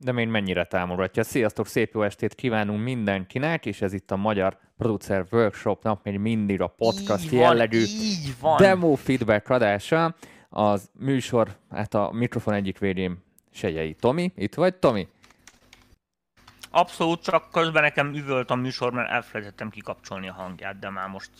de még mennyire támogatja. Sziasztok, szép jó estét kívánunk mindenkinek, és ez itt a Magyar Producer Workshopnak még mindig a podcast Így van, jellegű így van. demo feedback adása. Az műsor, hát a mikrofon egyik végén Sejei Tomi. Itt vagy, Tomi? Abszolút, csak közben nekem üvölt a műsor, mert elfelejtettem kikapcsolni a hangját, de már most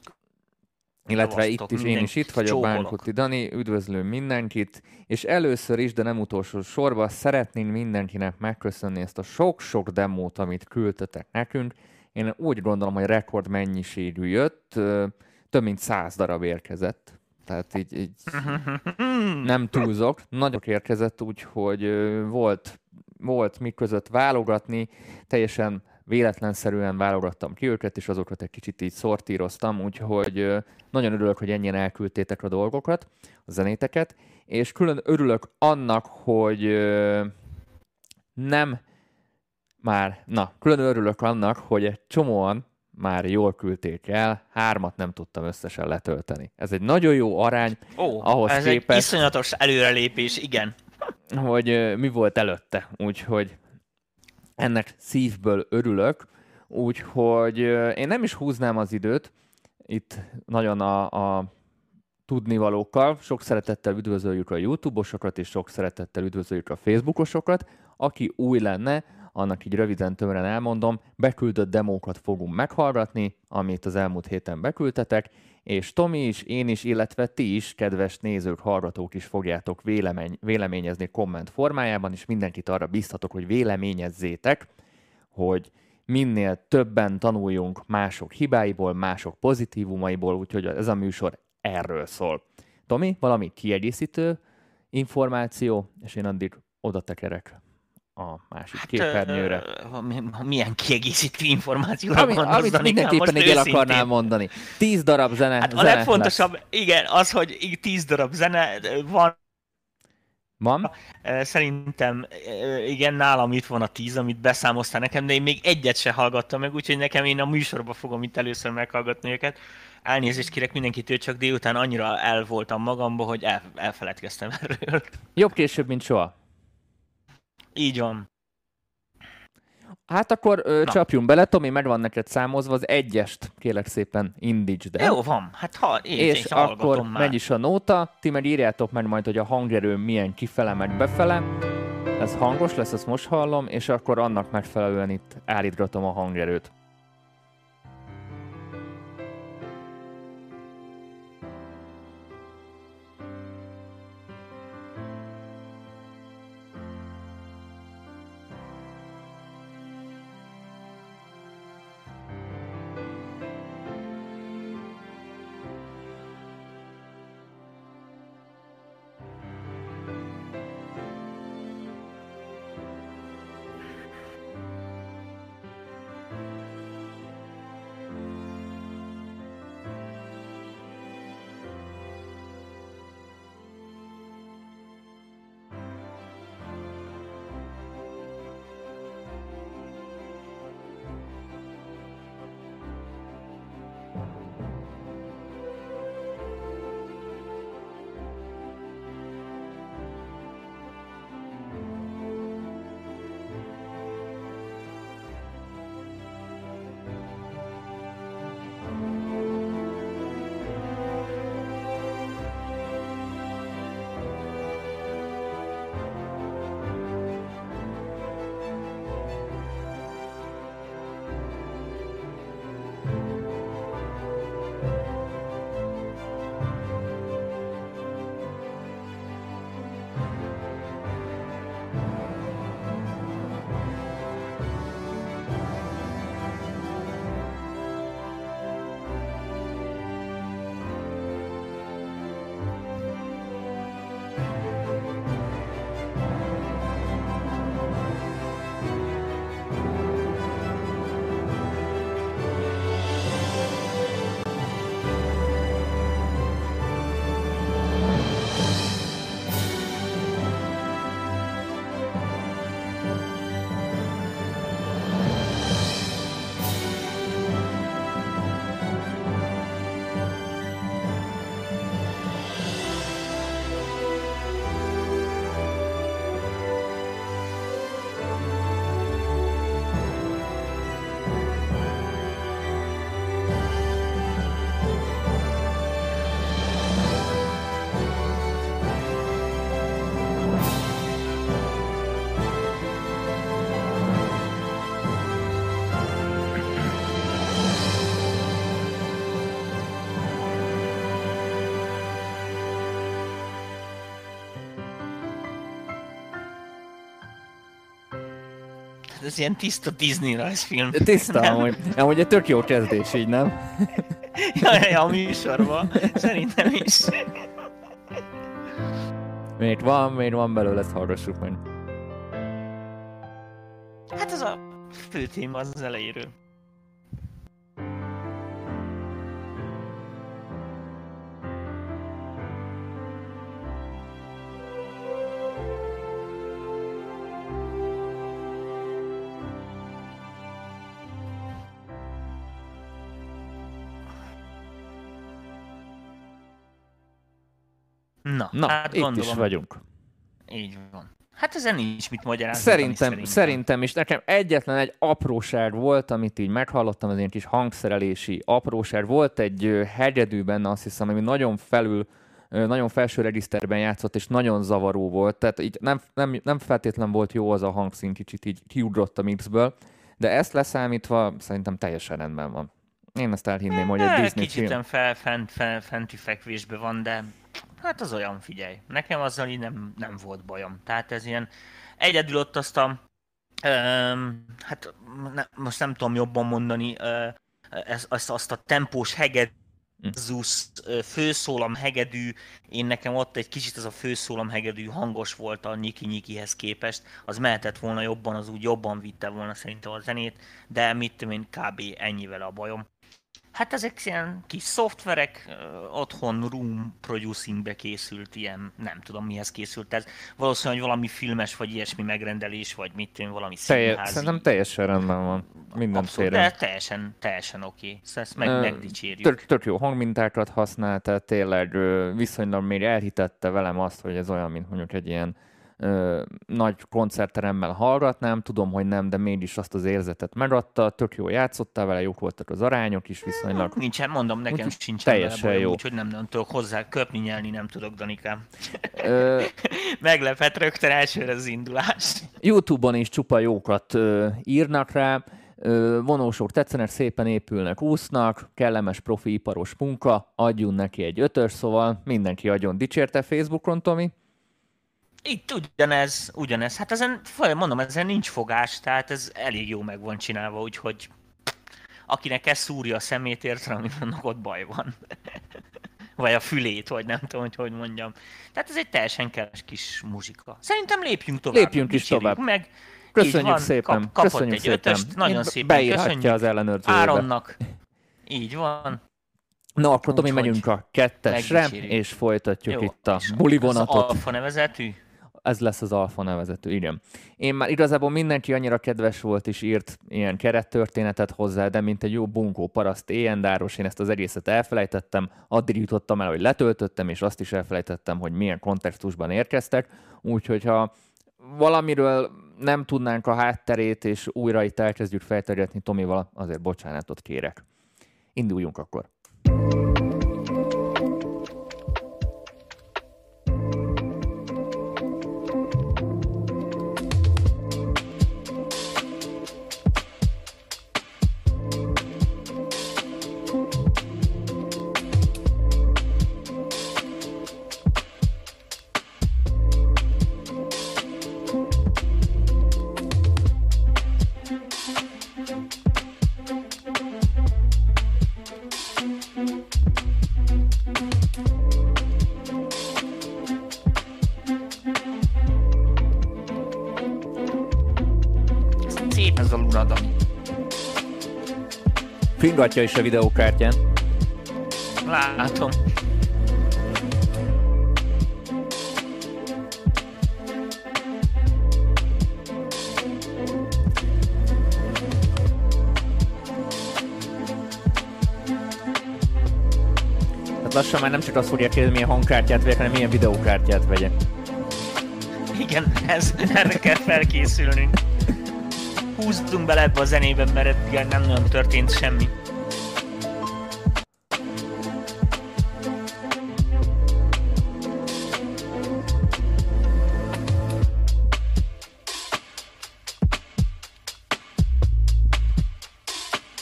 Illetve itt is én is itt vagyok, csókolok. Bánkuti Dani, üdvözlöm mindenkit, és először is, de nem utolsó sorban szeretnénk mindenkinek megköszönni ezt a sok-sok demót, amit küldtetek nekünk. Én úgy gondolom, hogy rekord mennyiségű jött, több mint száz darab érkezett. Tehát így, így nem túlzok, nagyok érkezett, úgyhogy ö, volt, volt mi között válogatni, teljesen véletlenszerűen válogattam ki őket, és azokat egy kicsit így szortíroztam, úgyhogy nagyon örülök, hogy ennyien elküldtétek a dolgokat, a zenéteket, és külön örülök annak, hogy nem már, na, külön örülök annak, hogy egy csomóan már jól küldték el, hármat nem tudtam összesen letölteni. Ez egy nagyon jó arány, Ó, Ahhoz ez képest- egy iszonyatos előrelépés, igen. hogy mi volt előtte, úgyhogy ennek szívből örülök, úgyhogy én nem is húznám az időt, itt nagyon a, a tudnivalókkal, sok szeretettel üdvözöljük a YouTube-osokat, és sok szeretettel üdvözöljük a Facebookosokat. Aki új lenne, annak így röviden tömören elmondom, beküldött demókat fogunk meghallgatni, amit az elmúlt héten beküldtetek, és Tomi is, én is, illetve ti is, kedves nézők, hallgatók is fogjátok vélemény, véleményezni komment formájában, és mindenkit arra biztatok, hogy véleményezzétek, hogy minél többen tanuljunk mások hibáiból, mások pozitívumaiból, úgyhogy ez a műsor erről szól. Tomi, valami kiegészítő információ, és én addig oda tekerek a másik képernyőre. ö, mi- milyen kiegészítő információra Ami, amit mindenképpen így el akarnám mondani. Tíz darab zene, Hát a zene legfontosabb, lesz. igen, az, hogy így 10 darab zene van, Van? Szerintem igen, nálam itt van a tíz, amit beszámoztál nekem, de én még egyet se hallgattam meg, úgyhogy nekem én a műsorba fogom itt először meghallgatni őket. Elnézést kérek mindenkitől, csak délután annyira el voltam magamba, hogy el, elfeledkeztem erről. Jobb később, mint soha. Így van. Hát akkor ö, Na. csapjunk bele, Tomi, megvan neked számozva, az egyest kérlek szépen indítsd el. Jó van, hát ha én, és én akkor már. megy is a nóta, ti meg írjátok meg majd, hogy a hangerő milyen kifele, meg befele. Ez hangos lesz, ezt most hallom, és akkor annak megfelelően itt állítgatom a hangerőt. Ez ilyen tiszta Disney rajzfilm. Tiszta, amúgy, amúgy egy tök jó kezdés, így nem? ja, ja, a műsorban. Szerintem is. Még van, még van belőle, ezt hallgassuk meg. Hát az a fő téma az elejéről. Na, Na hát itt gondolom, is vagyunk. Így van. Hát ezen nincs mit magyarázni. Szerintem, szerintem. szerintem is. Nekem egyetlen egy apróság volt, amit így meghallottam, az ilyen kis hangszerelési apróság. Volt egy ö, hegedű benne, azt hiszem, ami nagyon felül, nagyon felső regiszterben játszott, és nagyon zavaró volt. Tehát így nem, nem, nem feltétlen volt jó az a hangszín, kicsit így kiugrott a mixből. De ezt leszámítva szerintem teljesen rendben van. Én ezt elhinném, hogy egy Disney Kicsit film. fel, fent, fel, fenti fekvésben van, de hát az olyan, figyelj. Nekem azzal így nem, nem volt bajom. Tehát ez ilyen, egyedül ott azt a, öm, hát ne, most nem tudom jobban mondani, ö, ez, azt, azt a tempós hegedzus főszólam hegedű, én nekem ott egy kicsit az a főszólam hegedű hangos volt a Nyiki Nyikihez képest, az mehetett volna jobban, az úgy jobban vitte volna szerintem a zenét, de mit tudom én, kb. ennyivel a bajom. Hát ezek ilyen kis szoftverek, otthon room producingbe készült ilyen, nem tudom mihez készült ez. Valószínűleg valami filmes vagy ilyesmi megrendelés, vagy mit tudom, valami Telje, színházi. szerintem teljesen rendben van. Abszolút, Mindenféle. de teljesen, teljesen oké. Szóval ezt meg, Ö, megdicsérjük. Tök, tök jó hangmintákat használt, tehát tényleg viszonylag még elhitette velem azt, hogy ez olyan, mint mondjuk egy ilyen ö, nagy koncertteremmel hallgatnám, tudom, hogy nem, de mégis azt az érzetet megadta, tök jó játszottál vele, jók voltak az arányok is viszonylag. Nincsen, mondom, nekem sincsen vele teljesen bajom, jó. Úgyhogy nem, nem tudok hozzá köpni, nyelni, nem tudok, Danikám. Ö, Meglepett rögtön elsőre az indulás. YouTube-on is csupa jókat ö, írnak rá, vonósok tetszenek, szépen épülnek, úsznak, kellemes profi iparos munka, adjunk neki egy ötös, szóval mindenki adjon dicsérte Facebookon, Tomi. Itt ugyanez, ugyanez. Hát ezen, mondom, ezen nincs fogás, tehát ez elég jó meg van csinálva, úgyhogy akinek ez szúrja a szemét, értem, amit mondok, ott baj van. vagy a fülét, vagy nem tudom, hogy hogy mondjam. Tehát ez egy teljesen keres kis muzsika. Szerintem lépjünk tovább. Lépjünk is tovább. Meg. Köszönjük van, szépen. Kap, kapott Köszönjük egy szépen. ötöst, nagyon Én szépen Beírhatja köszönjük. az ellenőrzőjébe. Áronnak. Így van. Na, akkor Tomi, megyünk a kettesre, és folytatjuk Jó, itt a és buli Az alfa nevezetű. Ez lesz az alfa nevezető, igen. Én már igazából mindenki annyira kedves volt és írt ilyen kerettörténetet hozzá, de mint egy jó bunkó paraszt éjendáros, én ezt az egészet elfelejtettem, addig jutottam el, hogy letöltöttem, és azt is elfelejtettem, hogy milyen kontextusban érkeztek, úgyhogy ha valamiről nem tudnánk a hátterét, és újra itt elkezdjük felterjedni Tomival, azért bocsánatot kérek. Induljunk akkor. Fingatja is a videókártyán. Látom. Hát lassan már nem csak azt fogják kérdezni, milyen hangkártyát vegyek, hanem milyen videókártyát vegyek. Igen, ez, erre kell felkészülnünk. Húzzunk bele ebbe a zenébe, mert eddig nem nagyon történt semmi.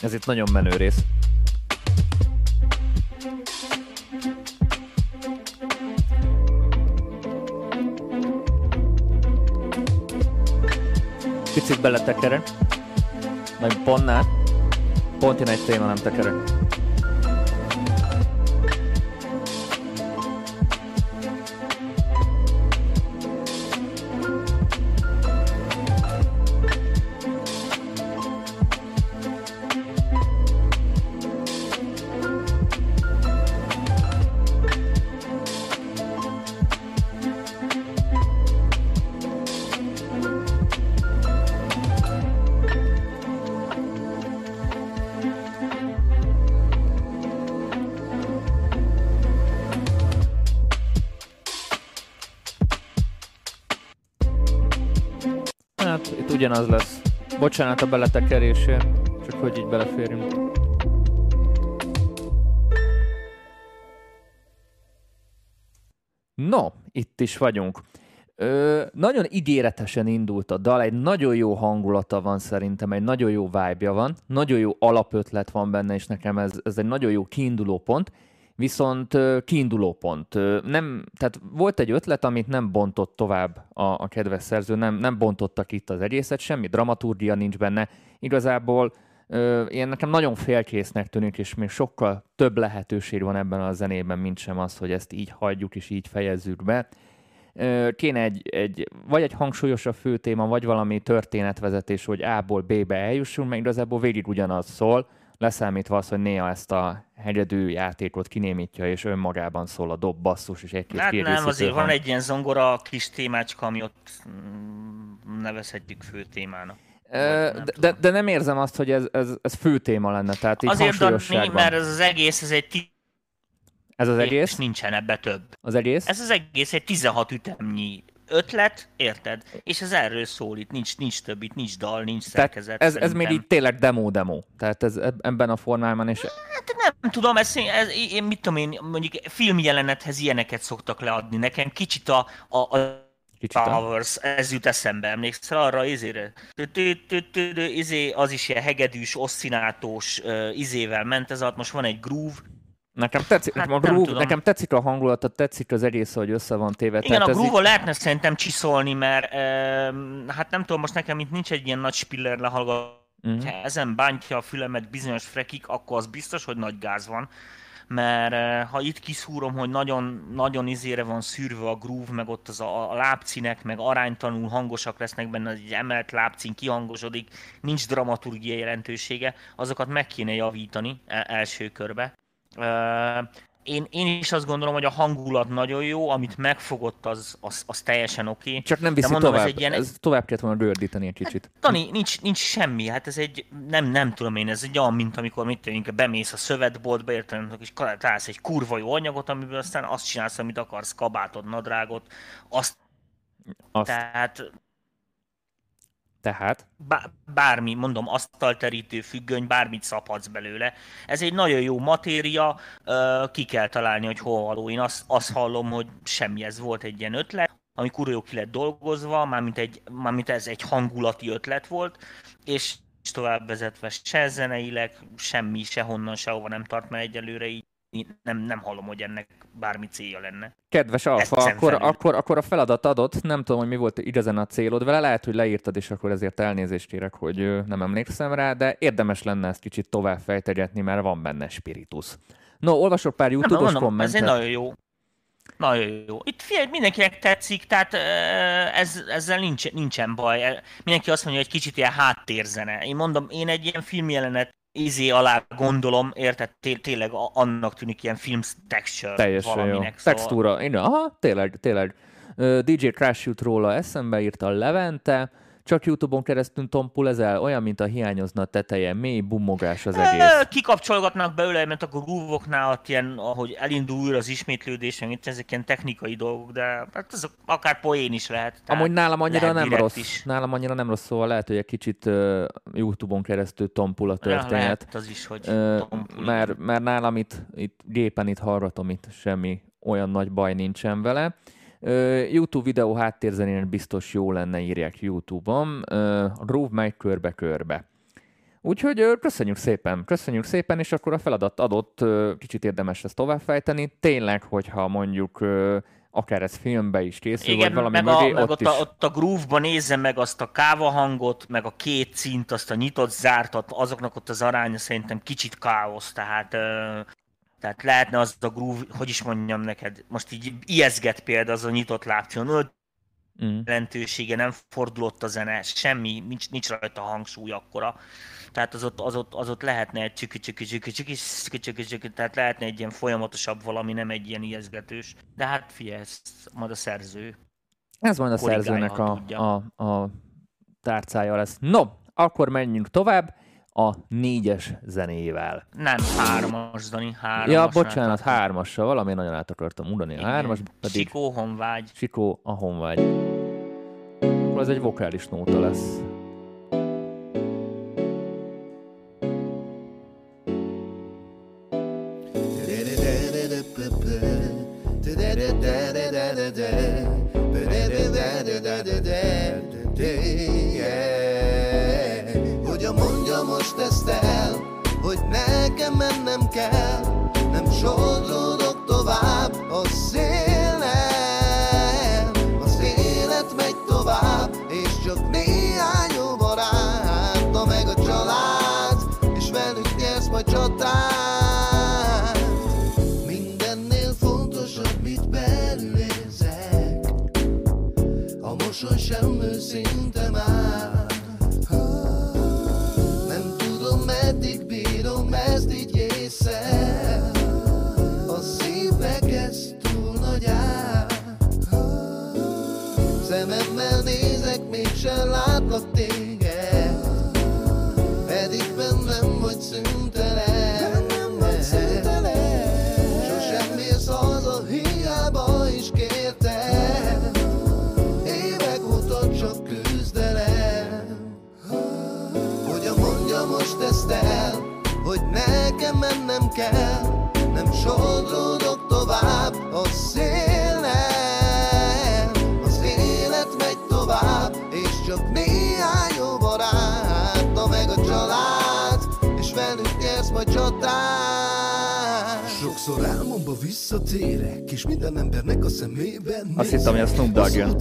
Ez itt nagyon menő rész. picit beletekerek, meg pontnál, pont egy téma nem tekerek. Ugyanaz lesz. Bocsánat a beletekerésért, csak hogy így beleférjünk. No, itt is vagyunk. Ö, nagyon ígéretesen indult a dal, egy nagyon jó hangulata van szerintem, egy nagyon jó vibe van, nagyon jó alapötlet van benne, és nekem ez, ez egy nagyon jó kiinduló pont. Viszont kiinduló pont. Nem, tehát volt egy ötlet, amit nem bontott tovább a, a kedves szerző, nem, nem bontottak itt az egészet, semmi dramaturgia nincs benne. Igazából én nekem nagyon félkésznek tűnik, és még sokkal több lehetőség van ebben a zenében, mint sem az, hogy ezt így hagyjuk és így fejezzük be. Kéne egy, egy, vagy egy hangsúlyosabb főtéma, vagy valami történetvezetés, hogy A-ból B-be eljussunk, mert igazából végig ugyanaz szól, leszámítva az, hogy néha ezt a hegyedű játékot kinémítja, és önmagában szól a dob, basszus, és egy-két hát nem, azért van egy ilyen zongora kis témácska, ami ott mm, nevezhetjük fő témának. De, de, de, nem érzem azt, hogy ez, ez, ez fő téma lenne, tehát így Azért, Dani, mert ez az egész, ez egy ez az egész? És nincsen ebbe több. Az egész? Ez az egész egy 16 ütemnyi ötlet, érted? És ez erről szól itt, nincs, nincs több, itt nincs dal, nincs szerkezet. Ez, ez még így tényleg demo-demo, tehát ez ebben a formában is... Hát nem tudom, ez, ez, én mit tudom én, mondjuk filmjelenethez ilyeneket szoktak leadni. Nekem kicsit a, a, a Kicsit Powers, ez jut eszembe, emlékszel arra izére? Izé, az is ilyen hegedűs, oszcinátós izével ment ez alatt, most van egy groove, Nekem tetszik, hát a groove, nekem tetszik a hangulata, tetszik az egész, hogy össze van téve. Igen, a groove így... lehetne szerintem csiszolni, mert e, hát nem tudom, most nekem itt nincs egy ilyen nagy spiller lehallgató. Mm. Ha ezen bántja a fülemet bizonyos frekik, akkor az biztos, hogy nagy gáz van. Mert e, ha itt kiszúrom, hogy nagyon, nagyon izére van szűrve a groove, meg ott az a, a lábcinek, meg aránytanul hangosak lesznek benne, egy emelt lábcín kihangosodik, nincs dramaturgiai jelentősége, azokat meg kéne javítani e, első körbe én, én is azt gondolom, hogy a hangulat nagyon jó, amit megfogott, az, az, az teljesen oké. Okay. Csak nem viszi mondom, tovább, ez, egy ilyen... ez tovább kellett volna rördíteni egy kicsit. Hát, Tani, nincs, nincs semmi, hát ez egy, nem, nem tudom én, ez egy olyan, mint amikor mit tűnik, bemész a szövetboltba, érted, és találsz egy kurva jó anyagot, amiből aztán azt csinálsz, amit akarsz, kabátod, nadrágot, azt, azt. tehát tehát? bármi, mondom, asztalterítő függöny, bármit szabhatsz belőle. Ez egy nagyon jó matéria, ki kell találni, hogy hol való. Én azt, azt hallom, hogy semmi, ez volt egy ilyen ötlet, ami kurva jó ki lett dolgozva, mármint, egy, mármint ez egy hangulati ötlet volt, és tovább vezetve se zeneileg, semmi, sehonnan, sehova nem tart, mert egyelőre így nem, nem hallom, hogy ennek bármi célja lenne. Kedves Alfa, akkor, akkor, akkor a feladat adott, nem tudom, hogy mi volt igazán a célod vele, lehet, hogy leírtad, és akkor ezért elnézést kérek, hogy nem emlékszem rá, de érdemes lenne ezt kicsit tovább fejtegetni, mert van benne spiritus. No, olvasok pár YouTube-os kommentet. Ez egy nagyon jó. Nagyon jó. Itt figyelj, mindenkinek tetszik, tehát ez, ezzel nincs, nincsen baj. Mindenki azt mondja, hogy kicsit ilyen háttérzene. Én mondom, én egy ilyen filmjelenet izé alá gondolom, érted, té- tényleg annak tűnik ilyen film texture Teljesen valaminek. Jó. Szóval... Textúra, igen, aha, tényleg, tényleg. DJ Crash jut róla eszembe írta a Levente, csak YouTube-on keresztül tompul ez el, olyan, mint a hiányozna a teteje, mély bumogás az egész. Kikapcsolgatnak belőle, mert akkor groove-oknál ott ilyen, ahogy elindul újra az ismétlődés, itt ezek ilyen technikai dolgok, de hát azok akár poén is lehet. Amúgy nálam annyira nem rossz. Is. Nálam annyira nem rossz, szóval lehet, hogy egy kicsit uh, YouTube-on keresztül tompul a történet. Ja, lehet az is, hogy uh, mert, mert nálam itt, itt gépen itt hallgatom, itt semmi olyan nagy baj nincsen vele. YouTube videó háttérzenén biztos jó lenne, írják YouTube-on. Groove megy körbe-körbe. Úgyhogy köszönjük szépen, köszönjük szépen, és akkor a feladat adott, kicsit érdemes ezt továbbfejteni. Tényleg, hogyha mondjuk akár ez filmbe is készül, Igen, vagy valami meg, mögé, a, meg ott, ott, is. a, ott a groove-ban nézze meg azt a káva hangot, meg a két szint, azt a nyitott zártat, azoknak ott az aránya szerintem kicsit káosz, tehát tehát lehetne az a groove, hogy is mondjam neked, most így ijeszget például az a nyitott lábcsion, Mm. jelentősége, nem fordulott a zene, semmi, nincs, nincs rajta hangsúly akkora. Tehát az ott, az ott, az ott lehetne egy csüki csüki csüki csüki csüki csüki csüki, tehát lehetne egy ilyen folyamatosabb valami, nem egy ilyen ijeszgetős. De hát figyelj, ez majd a szerző. Ez majd a szerzőnek a, a, a tárcája lesz. No, akkor menjünk tovább a négyes zenével. Nem hármas, Dani, hármas. ja, bocsánat, hármassal, valami nagyon át akartam mondani. A hármas pedig Sikó honvágy. Sikó a honvágy. Akkor ez egy vokális nóta lesz. Hogyan ezt el, hogy nekem mennem kell, nem sodródok tovább a szélen. Az élet megy tovább, és csak néhány jó baráta meg a család, és velük nyersz majd csatát. Mindennél fontosabb, mit belül érzek, a mosoly sem őszinte mégsem látlak téged Pedig bennem vagy szüntelen Bennem vagy szüntelen Sosem mész haza, hiába is kértem. Évek óta csak küzdelem. Hogyan mondja most ezt el Hogy nekem mennem kell Nem sodródok csatát Sokszor álmomba visszatérek És minden embernek a szemében Azt hittem, hogy a Snoop Dogg jön.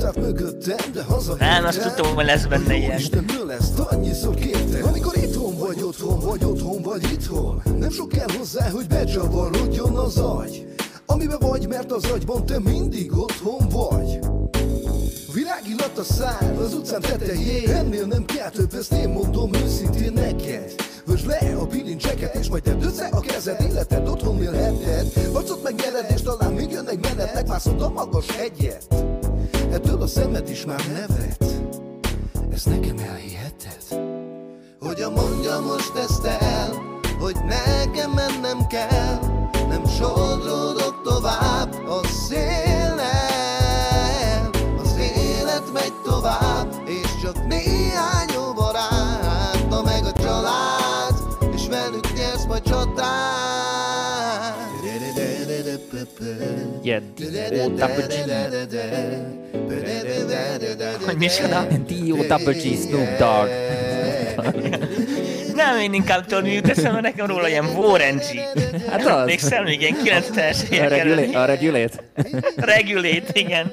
Nem, azt tudtam, hogy lesz benne ilyen. Istenből ezt annyiszor kértem. Amikor itthon vagy otthon, vagy otthon vagy itthon Nem sok kell hozzá, hogy becsavarodjon az agy. Amibe vagy, mert az agyban te mindig otthon vagy. Virágillat a szár az utcán tetején. Ennél nem kell több, ezt én mondom őszintén neked Vösd le a bilincseket és majd tedd össze a kezed. Életed otthon élheted. Harcot megnyered és talán még jön egy menet. Megmászod a magas hegyet Ettől a szemed is már nevet. Ezt nekem elhiheted? Hogyan mondja most ezt el Hogy nekem mennem kell. Nem sodródok G. Hogy micsoda? D-O double G Snoop Dogg. Nem, én inkább tudod, mi jut eszembe nekem róla, ilyen Warren G. Hát az. Még ilyen 90-es A évek regulate, előtti- a regulate. Regulate, igen.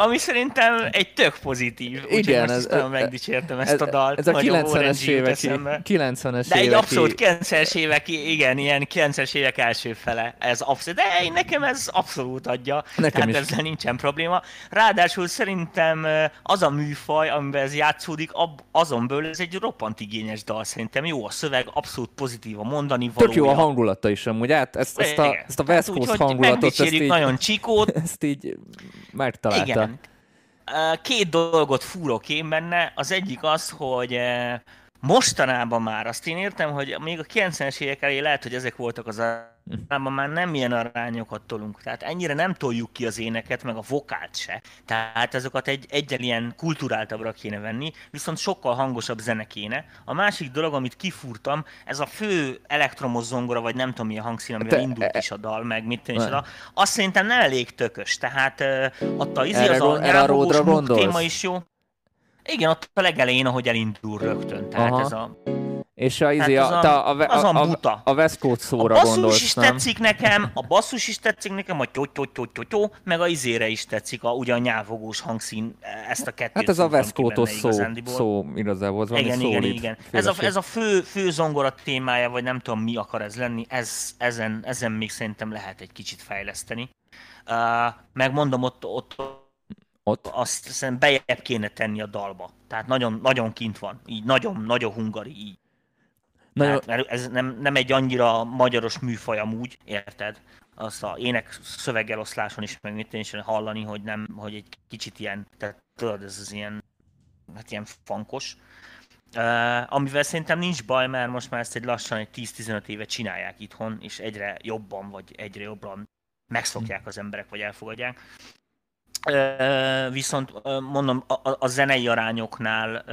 Ami szerintem egy tök pozitív. Úgyhogy Igen, most ez- nagyon ez- megdicsértem ezt a dalt. Ez a nagyon Warren 90-es G jut évek, eszembe. 90-es De egy éveki- abszolút 90-es évek, igen, ilyen 90-es évek első fele. Ez abszolút, de én- nekem ez abszolút adja. Nekem tehát is. ezzel nincsen probléma. Ráadásul szerintem az a műfaj, amiben ez játszódik, ab, azon belül ez egy roppant igényes dal. Szerintem jó a szöveg, abszolút pozitív a mondani valója. Tök jó a hangulata is amúgy, át, ezt, ezt, a, ezt a West Coast úgyhogy hangulatot, ezt így, nagyon Csikót, ezt így megtalálta. igen. Két dolgot fúrok én benne. Az egyik az, hogy mostanában már azt én értem, hogy még a 90-es évek elé lehet, hogy ezek voltak az arányban már nem ilyen arányokat tolunk. Tehát ennyire nem toljuk ki az éneket, meg a vokált se. Tehát azokat egy, egyel ilyen kulturáltabbra kéne venni, viszont sokkal hangosabb zene kéne. A másik dolog, amit kifúrtam, ez a fő elektromos zongora, vagy nem tudom milyen hangszín, amivel Te- indult is a dal, meg mit Ne. oda, azt szerintem nem elég tökös. Tehát ott a, Erre az a a téma is jó. Igen, ott a legelején, ahogy elindul rögtön. Tehát Aha. ez a... És a, izé, hát a, a, a, az a, a, buta. a West Coast szóra a basszus gondolsz, is nem? tetszik nekem, a basszus is tetszik nekem, a tyó, meg a izére is tetszik, a, ugye a nyávogós hangszín, ezt a kettőt Hát ez a West Coast szó, igazándiból. szó igazából, az valami Igen, igen, igen. Ez a, ez a fő, fő zongora témája, vagy nem tudom mi akar ez lenni, ez, ezen, ezen még szerintem lehet egy kicsit fejleszteni. Uh, megmondom, ott, ott Ott? azt szerintem bejebb kéne tenni a dalba. Tehát nagyon, nagyon kint van, így nagyon, nagyon hungari, így. Nagyon, Tehát, mert ez nem, nem egy annyira magyaros műfaj amúgy, érted? Azt a ének szövegeloszláson is meg mit is hallani, hogy nem, hogy egy kicsit ilyen, tehát tudod, ez az ilyen, hát ilyen fankos. Uh, amivel szerintem nincs baj, mert most már ezt egy lassan egy 10-15 éve csinálják itthon, és egyre jobban, vagy egyre jobban megszokják az emberek, vagy elfogadják. Viszont mondom, a, a- zenei arányoknál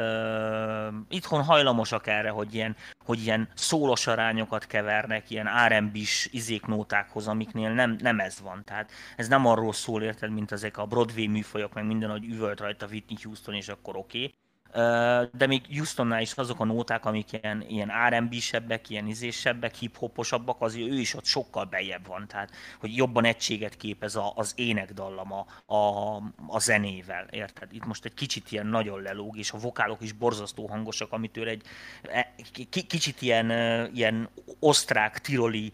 itthon hajlamosak erre, hogy ilyen, hogy ilyen szólos arányokat kevernek, ilyen R&B-s izéknótákhoz, amiknél nem, nem ez van. Tehát ez nem arról szól, érted, mint ezek a Broadway műfajok, meg minden, hogy üvölt rajta Whitney Houston, és akkor oké. Okay. De még Houstonnál is azok a nóták, amik ilyen, ilyen R&B-sebbek, ilyen izésebbek, hip-hoposabbak, az ő is ott sokkal bejebb van. Tehát, hogy jobban egységet képez a, az énekdallama a, a zenével, érted? Itt most egy kicsit ilyen nagyon lelóg, és a vokálok is borzasztó hangosak, amitől egy e, ki- kicsit ilyen, ilyen osztrák, tiroli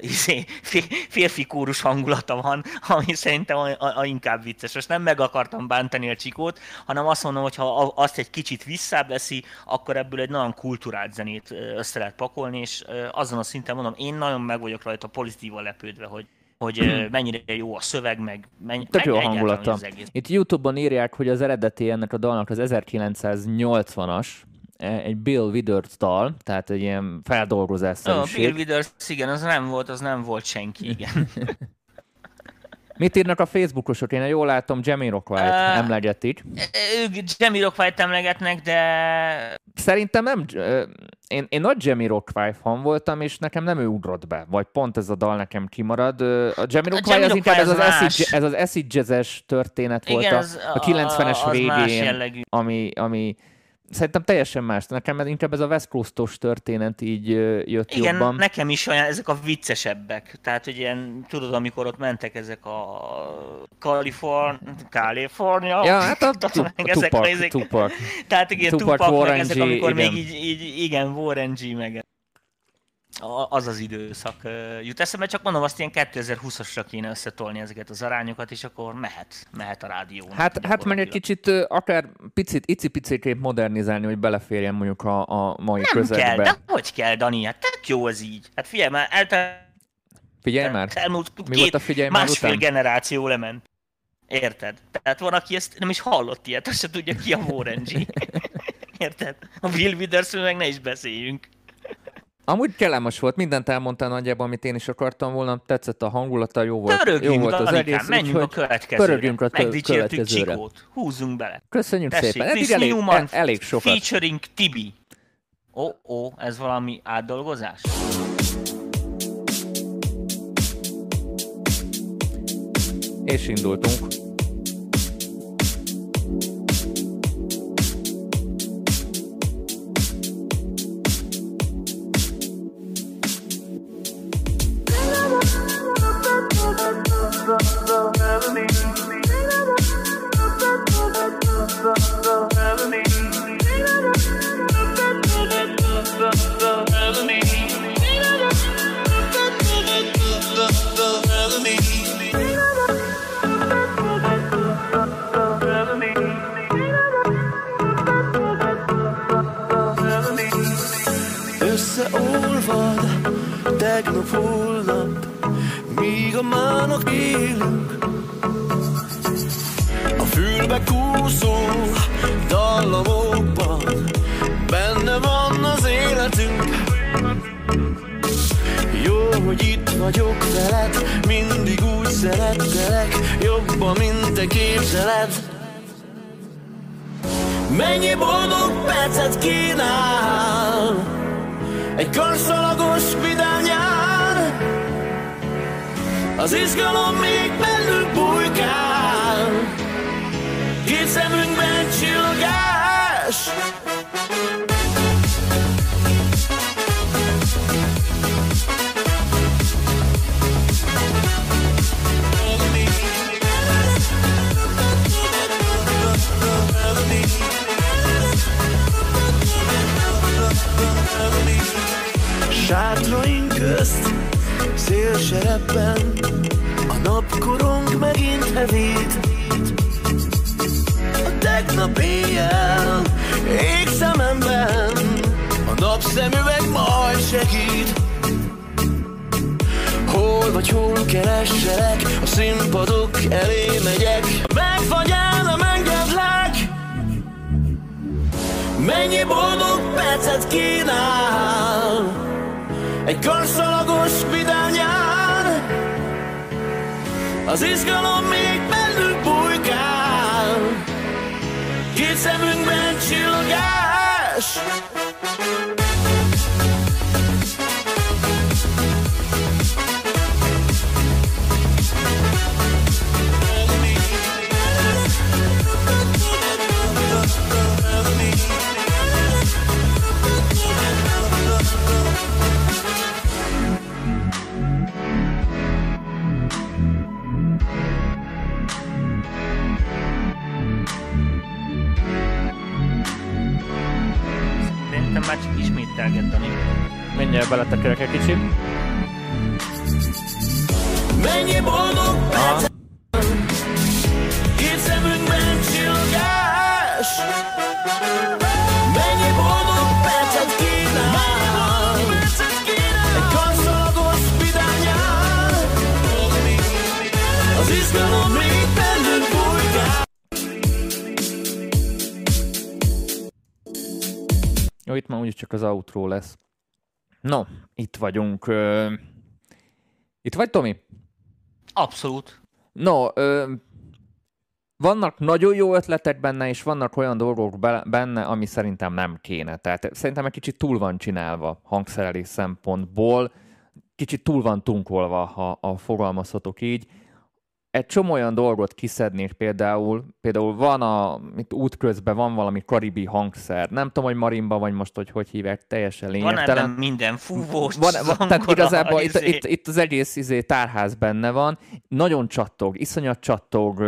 izé, fé- férfi kórus hangulata van, ami szerintem a, a, a inkább vicces. Most nem meg akartam bántani a csikót, hanem azt mondom, hogy ha azt egy kicsit visszábeszi, akkor ebből egy nagyon kulturált zenét össze lehet pakolni, és azon a szinten mondom, én nagyon meg vagyok rajta pozitívan lepődve, hogy hogy mennyire jó a szöveg, meg, mennyi, Tök jó meg hangulata. az egész. Itt Youtube-on írják, hogy az eredeti ennek a dalnak az 1980-as, e, egy Bill Withers dal, tehát egy ilyen Ó, Bill. Withers, igen, az nem volt, az nem volt senki, igen. Mit írnak a Facebookosok? Én jól látom, Jamiroquai-t Ö, emlegetik. ők Jamiroquai-t emlegetnek, de Szerintem nem, én, én nagy Jamiroquai fan voltam, és nekem nem ő ugrott be, vagy pont ez a dal nekem kimarad. A Jamiroquai az Jamiroquai inkább ez az az, acid, ez az acid jazzes történet volt igen, a, az, a 90-es az más végén, ami, ami szerintem teljesen más. Nekem inkább ez a West Coast-os történet így jött Igen, jobban. nekem is olyan, ezek a viccesebbek. Tehát, hogy ilyen, tudod, amikor ott mentek ezek a Kaliforn... Kalifornia? Ja, hát a, Tupac, Tupac. Tehát igen, Tupac, Tupac, meg ezek, amikor igen. még így, így, igen, Warren G, meg az az időszak jut eszembe, csak mondom, azt ilyen 2020-asra kéne összetolni ezeket az arányokat, és akkor mehet, mehet a rádió. Hát, hát meg egy kicsit akár picit, icipicikét modernizálni, hogy beleférjen mondjuk a, a mai Nem közegbe. kell, de hogy kell, Dani? Hát tök jó az így. Hát figyelj már, eltelt Figyelj már! elmúlt Mi két, volt a figyelj már másfél után? generáció lement. Érted? Tehát van, aki ezt nem is hallott ilyet, azt se tudja ki a Warren G. Érted? A Will withers meg ne is beszéljünk. Amúgy kellemes volt, mindent elmondtál nagyjából, amit én is akartam volna, tetszett a hangulata, jó volt, jó Pörögjünk, volt az egész, menjünk a következőre. pörögjünk a Megdicsértük. Csikót. Húzzunk bele. köszönjük Tessék, szépen. Eddig elég, Newman el, elég sokat. featuring Tibi. Ó, oh, ó, oh, ez valami átdolgozás? És indultunk. Az izgalom még bennünk bujkál Két szemünkben csillogás Sátraink közt Szélserebben napkorong megint hevít. A tegnap éjjel ég szememben. A napszemüveg majd segít. Hol vagy hol keresselek A színpadok elé megyek. Megfagyálom, engedlek. Mennyi boldog percet kínál Egy karszalagos vidám nyár Az izgalom még bennünk bujkál Két szemünkben csillogás Mindjárt beletekerek egy kicsit. Mennyi boldog percet Két szemünkben csillogás Mennyi boldog percet kínál? Egy Az izgalom még bennünk bujkál Jó, itt már úgyis csak az outro lesz. No, itt vagyunk. Itt vagy, Tomi? Abszolút. No, vannak nagyon jó ötletek benne, és vannak olyan dolgok be- benne, ami szerintem nem kéne. Tehát szerintem egy kicsit túl van csinálva hangszerelés szempontból, kicsit túl van tunkolva, ha, ha fogalmazhatok így. Egy csomó olyan dolgot kiszednék például, például van a, itt útközben van valami karibi hangszer, nem tudom, hogy marimba vagy most, hogy hogy hívják, teljesen Van lényegtelen. ebben minden fúvós, Van, van, tehát zongora, igazából itt, izé. itt, itt, az egész izé, tárház benne van, nagyon csattog, iszonyat csattog,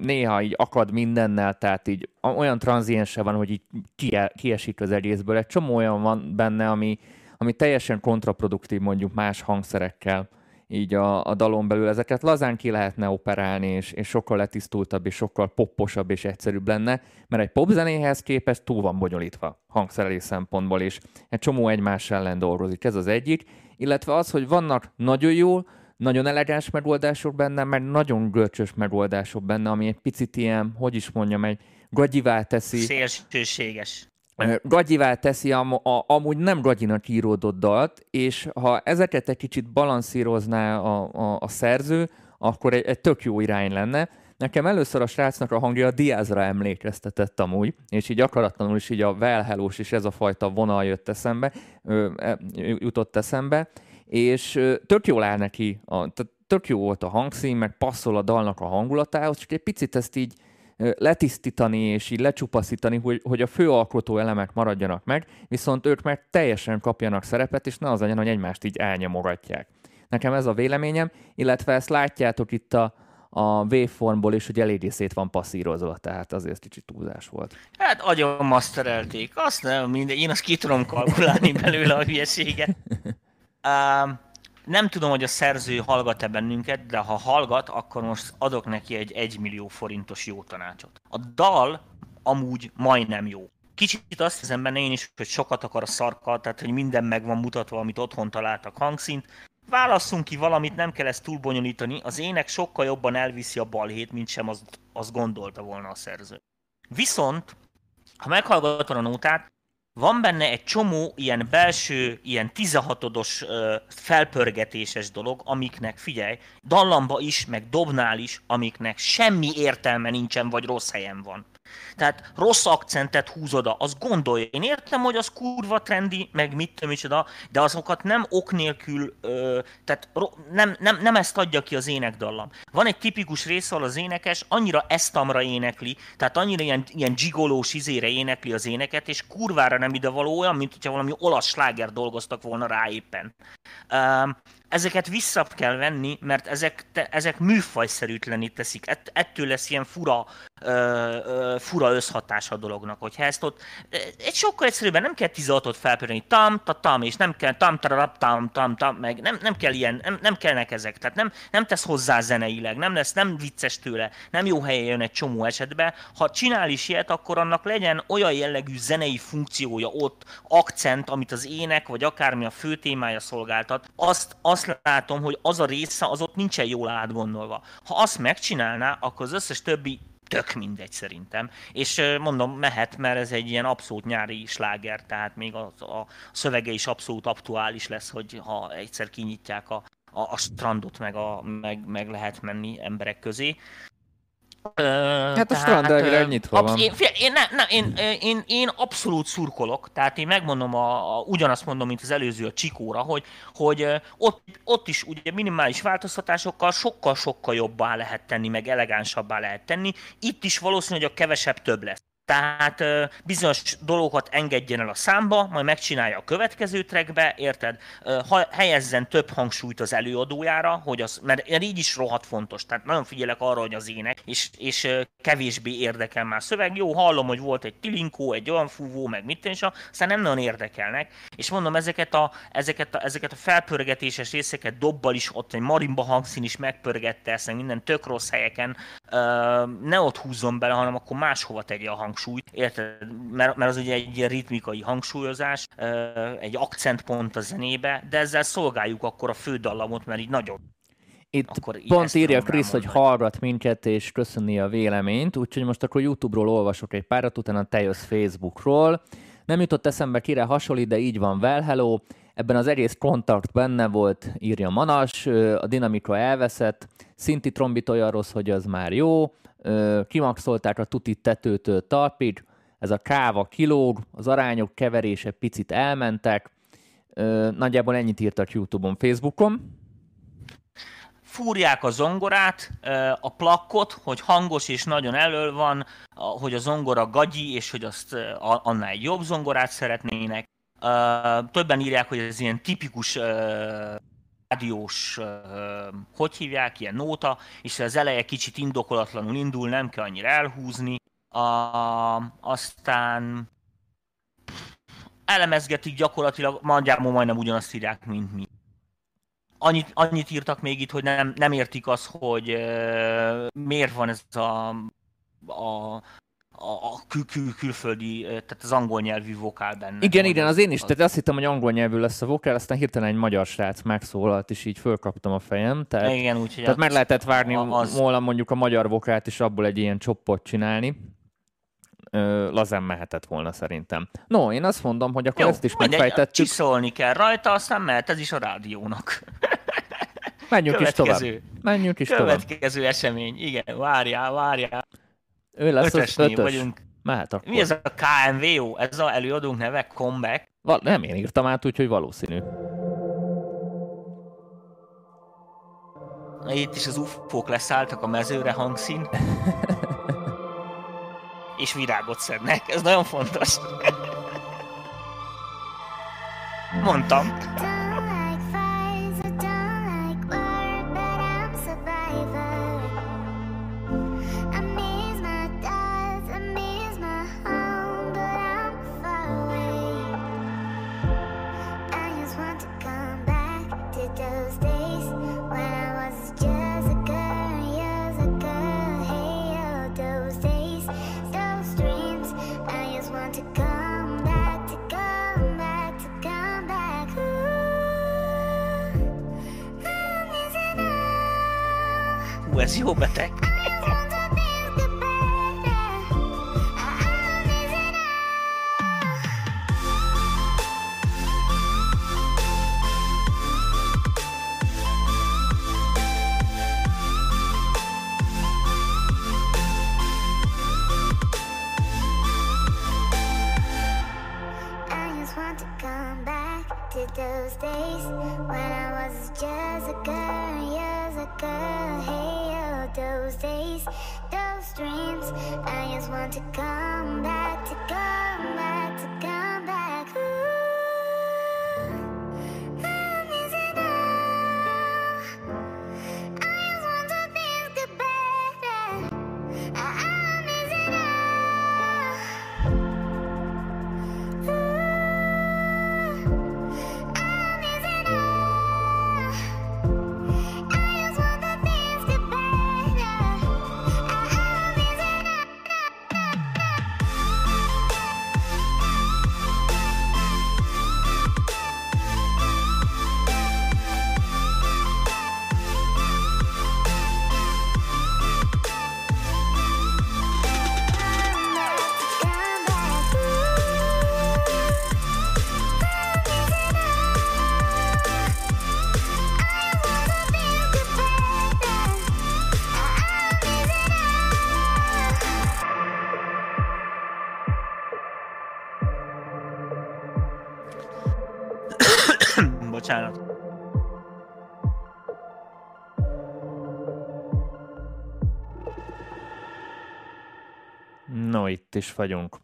néha így akad mindennel, tehát így olyan tranziense van, hogy így kie, kiesik az egészből. Egy csomó olyan van benne, ami, ami teljesen kontraproduktív mondjuk más hangszerekkel így a, a dalon belül ezeket lazán ki lehetne operálni, és, és sokkal letisztultabb, és sokkal popposabb és egyszerűbb lenne, mert egy popzenéhez képest túl van bonyolítva hangszerelés szempontból, és egy csomó egymás ellen dolgozik. Ez az egyik, illetve az, hogy vannak nagyon jó, nagyon elegáns megoldások benne, meg nagyon görcsös megoldások benne, ami egy picit ilyen, hogy is mondjam, egy gagyivá teszi, Szélsőséges. Gagyivá teszi a, a, amúgy nem gagyinak íródott dalt, és ha ezeket egy kicsit balanszírozná a, a, a szerző, akkor egy, egy tök jó irány lenne. Nekem először a srácnak a hangja a Diazra emlékeztetett amúgy, és így akaratlanul is így a Well és ez a fajta vonal jött eszembe, ö, e, jutott eszembe, és ö, tök jól áll neki, a, tök jó volt a hangszín, meg passzol a dalnak a hangulatához, csak egy picit ezt így letisztítani és így lecsupaszítani, hogy, hogy a fő alkotó elemek maradjanak meg, viszont ők meg teljesen kapjanak szerepet, és ne az legyen, hogy egymást így elnyomogatják. Nekem ez a véleményem, illetve ezt látjátok itt a, a waveformból is, hogy eléggé szét van passzírozva, tehát azért kicsit túlzás volt. Hát agyon masterelték. Azt nem, minden, én azt ki tudom kalkulálni belőle a hülyeséget. Um, nem tudom, hogy a szerző hallgat-e bennünket, de ha hallgat, akkor most adok neki egy 1 millió forintos jó tanácsot. A dal amúgy majdnem jó. Kicsit azt hiszem benne én is, hogy sokat akar a szarkkal, tehát hogy minden meg van mutatva, amit otthon találtak hangszint. Válasszunk ki valamit, nem kell ezt túl bonyolítani. Az ének sokkal jobban elviszi a balhét, mint sem azt, azt gondolta volna a szerző. Viszont, ha meghallgatod a nótát, van benne egy csomó ilyen belső, ilyen 16-odos ö, felpörgetéses dolog, amiknek, figyelj, dallamba is, meg dobnál is, amiknek semmi értelme nincsen, vagy rossz helyen van. Tehát rossz akcentet húz oda, azt gondolja. Én értem, hogy az kurva trendi, meg mit tudom micsoda, de azokat nem ok nélkül, ö, tehát ro- nem, nem, nem ezt adja ki az énekdallam. Van egy tipikus rész, ahol az énekes annyira esztamra énekli, tehát annyira ilyen, ilyen gigolós izére énekli az éneket, és kurvára nem ide való olyan, mint hogyha valami olasz sláger dolgoztak volna rá éppen. Um, ezeket vissza kell venni, mert ezek, te, ezek műfajszerűtlenít teszik. Ett, ettől lesz ilyen fura, ö, ö, fura összhatás a dolognak. Hogyha ezt ott, egy sokkal egyszerűbben nem kell 16-ot felpörni, tam, ta, tam, és nem kell tam, tararap, tam, tam, tam, meg nem, nem kell ilyen, nem, nem kellnek ezek. Tehát nem, nem tesz hozzá zeneileg, nem lesz, nem vicces tőle, nem jó helyen jön egy csomó esetben. Ha csinál is ilyet, akkor annak legyen olyan jellegű zenei funkciója ott, akcent, amit az ének, vagy akármi a fő témája szolgáltat, azt, azt látom, hogy az a része az ott nincsen jól átgondolva. Ha azt megcsinálná, akkor az összes többi tök mindegy szerintem. És mondom, mehet, mert ez egy ilyen abszolút nyári sláger, tehát még a, a szövege is abszolút aktuális lesz, hogy ha egyszer kinyitják a, a, a strandot, meg, a, meg, meg lehet menni emberek közé. Hát a strand elvileg nyitva van. Én, én, ne, ne, én, én, én, abszolút szurkolok, tehát én megmondom, a, a, ugyanazt mondom, mint az előző a Csikóra, hogy, hogy ott, ott is ugye minimális változtatásokkal sokkal-sokkal jobbá lehet tenni, meg elegánsabbá lehet tenni. Itt is valószínű, hogy a kevesebb több lesz. Tehát bizonyos dolgokat engedjen el a számba, majd megcsinálja a következő trackbe, érted? Ha helyezzen több hangsúlyt az előadójára, hogy az, mert így is rohadt fontos. Tehát nagyon figyelek arra, hogy az ének, és, és kevésbé érdekel már szöveg. Jó, hallom, hogy volt egy tilinkó, egy olyan fúvó, meg mit és aztán nem nagyon érdekelnek. És mondom, ezeket a, ezeket a, ezeket a felpörgetéses részeket dobbal is, ott egy marimba hangszín is megpörgette ezt, minden tök rossz helyeken. Ne ott húzzon bele, hanem akkor máshova tegye a hang hangsúlyt, érted? Mert, mert az ugye egy ilyen ritmikai hangsúlyozás, egy akcentpont a zenébe, de ezzel szolgáljuk akkor a fődallamot, mert így nagyon itt akkor pont írja Krisz, hogy hallgat minket, és köszöni a véleményt, úgyhogy most akkor YouTube-ról olvasok egy párat, utána te jössz Facebookról. Nem jutott eszembe, kire hasonlít, de így van, well, hello. Ebben az egész kontakt benne volt, írja Manas, a dinamika elveszett, szinti trombit olyan rossz, hogy az már jó, kimaxolták a tuti tetőtől talpig, ez a káva kilóg, az arányok keverése picit elmentek, nagyjából ennyit írtak YouTube-on, Facebookon. Fúrják a zongorát, a plakkot, hogy hangos és nagyon elől van, hogy a zongora gagyi, és hogy azt annál egy jobb zongorát szeretnének. Többen írják, hogy ez ilyen tipikus rádiós, hogy hívják, ilyen nóta, és az eleje kicsit indokolatlanul indul, nem kell annyira elhúzni. A, aztán elemezgetik gyakorlatilag, nagyjából majdnem ugyanazt írják, mint mi. Annyit, annyit írtak még itt, hogy nem, nem értik azt, hogy uh, miért van ez a, a a, a kül, kül, külföldi, tehát az angol nyelvű vokál benne. Igen, igen, az én is, tehát azt hittem, hogy angol nyelvű lesz a vokál, aztán hirtelen egy magyar srác megszólalt, és így fölkaptam a fejem. Tehát, igen, úgy, tehát meg lehetett várni az... volna mondjuk a magyar vokált is abból egy ilyen csoppot csinálni. Ö, lazán mehetett volna szerintem. No, én azt mondom, hogy akkor Jó, ezt is megfejtettük. Csiszolni kell rajta, aztán mehet ez is a rádiónak. Menjünk is tovább. Menjünk is Következő tovább. esemény, igen, várjál, várjál. Ő lesz ötös, az ötös. vagyunk. Mehet akkor. Mi ez a KMVO? Ez a előadónk neve? Comeback? Val- nem én írtam át, úgyhogy valószínű. Itt is az ufók leszálltak a mezőre hangszín. és virágot szednek. Ez nagyon fontos. Mondtam. Bocsánat. No, itt is vagyunk.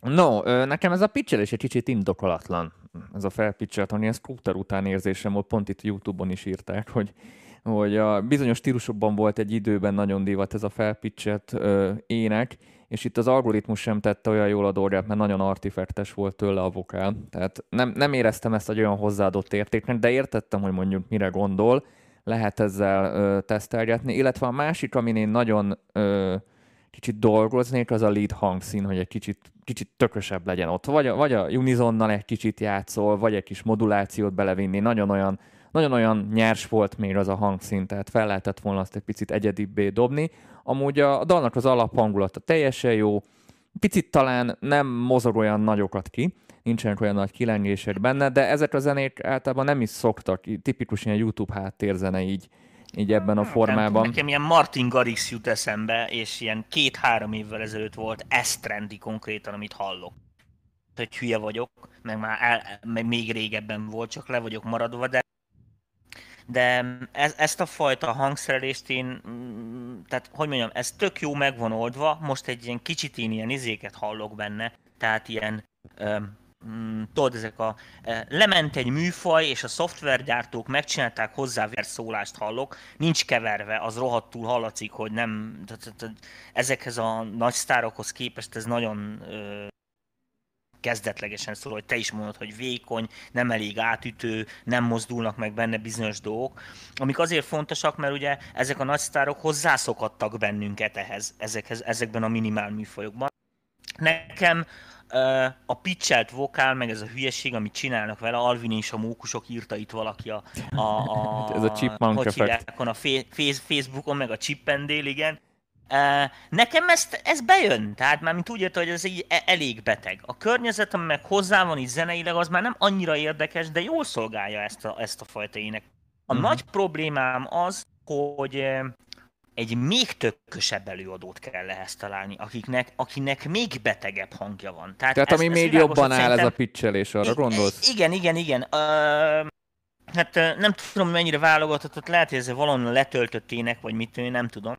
No, nekem ez a pitchelés egy kicsit indokolatlan. Ez a felpitchelt, ami a scooter után érzésem volt, pont itt YouTube-on is írták, hogy, hogy a bizonyos stílusokban volt egy időben nagyon divat ez a felpitchelt ének, és itt az algoritmus sem tette olyan jól a dolgát, mert nagyon artifektes volt tőle a vokál. Tehát nem, nem éreztem ezt egy olyan hozzáadott értéknek, de értettem, hogy mondjuk mire gondol, lehet ezzel ö, tesztelgetni. Illetve a másik, amin én nagyon ö, kicsit dolgoznék, az a lead hangszín, hogy egy kicsit, kicsit tökösebb legyen ott. Vagy a, vagy a unizonnal egy kicsit játszol, vagy egy kis modulációt belevinni. Nagyon olyan, nagyon olyan nyers volt még az a hangszín, tehát fel lehetett volna azt egy picit egyedibbé dobni. Amúgy a, a dalnak az alaphangulata teljesen jó, picit talán nem mozog olyan nagyokat ki, nincsenek olyan nagy kilengések benne, de ezek a zenék általában nem is szoktak, tipikus ilyen YouTube háttérzene így, így ebben a formában. Nem, nekem ilyen Martin Garrix jut eszembe, és ilyen két-három évvel ezelőtt volt ez trendi konkrétan, amit hallok. Hogy hülye vagyok, meg már el, meg még régebben volt, csak le vagyok maradva, de de ez, ezt a fajta hangszerelést én, mm, tehát hogy mondjam, ez tök jó meg van oldva, most egy ilyen kicsit én ilyen izéket hallok benne, tehát ilyen mm, tudod, ezek a, e, lement egy műfaj, és a szoftvergyártók megcsinálták hozzá szólást hallok, nincs keverve, az rohadtul hallatszik, hogy nem, ezekhez a nagy sztárokhoz képest ez nagyon kezdetlegesen szól, hogy te is mondod, hogy vékony, nem elég átütő, nem mozdulnak meg benne bizonyos dolgok, amik azért fontosak, mert ugye ezek a nagy sztárok hozzászokadtak bennünket ehhez, ezekhez, ezekben a minimál műfajokban. Nekem a pitchelt vokál, meg ez a hülyeség, amit csinálnak vele, Alvin és a mókusok írta itt valaki a, a, a ez a chipmunk effekt. a Facebookon, meg a Chippendale, igen. Nekem ezt, ez bejön, tehát már mint úgy érte, hogy ez így e, elég beteg. A környezet, ami meg hozzá van itt zeneileg, az már nem annyira érdekes, de jól szolgálja ezt a, ezt a fajta ének. A uh-huh. nagy problémám az, hogy egy még tökösebb előadót kell ehhez találni, akiknek, akinek még betegebb hangja van. Tehát, Tehát ami még jobban áll ez a pitchelés, arra gondolsz? Igen, igen, igen. Uh, hát nem tudom, mennyire válogatott, lehet, hogy ez valahol letöltött ének, vagy mit, én nem tudom.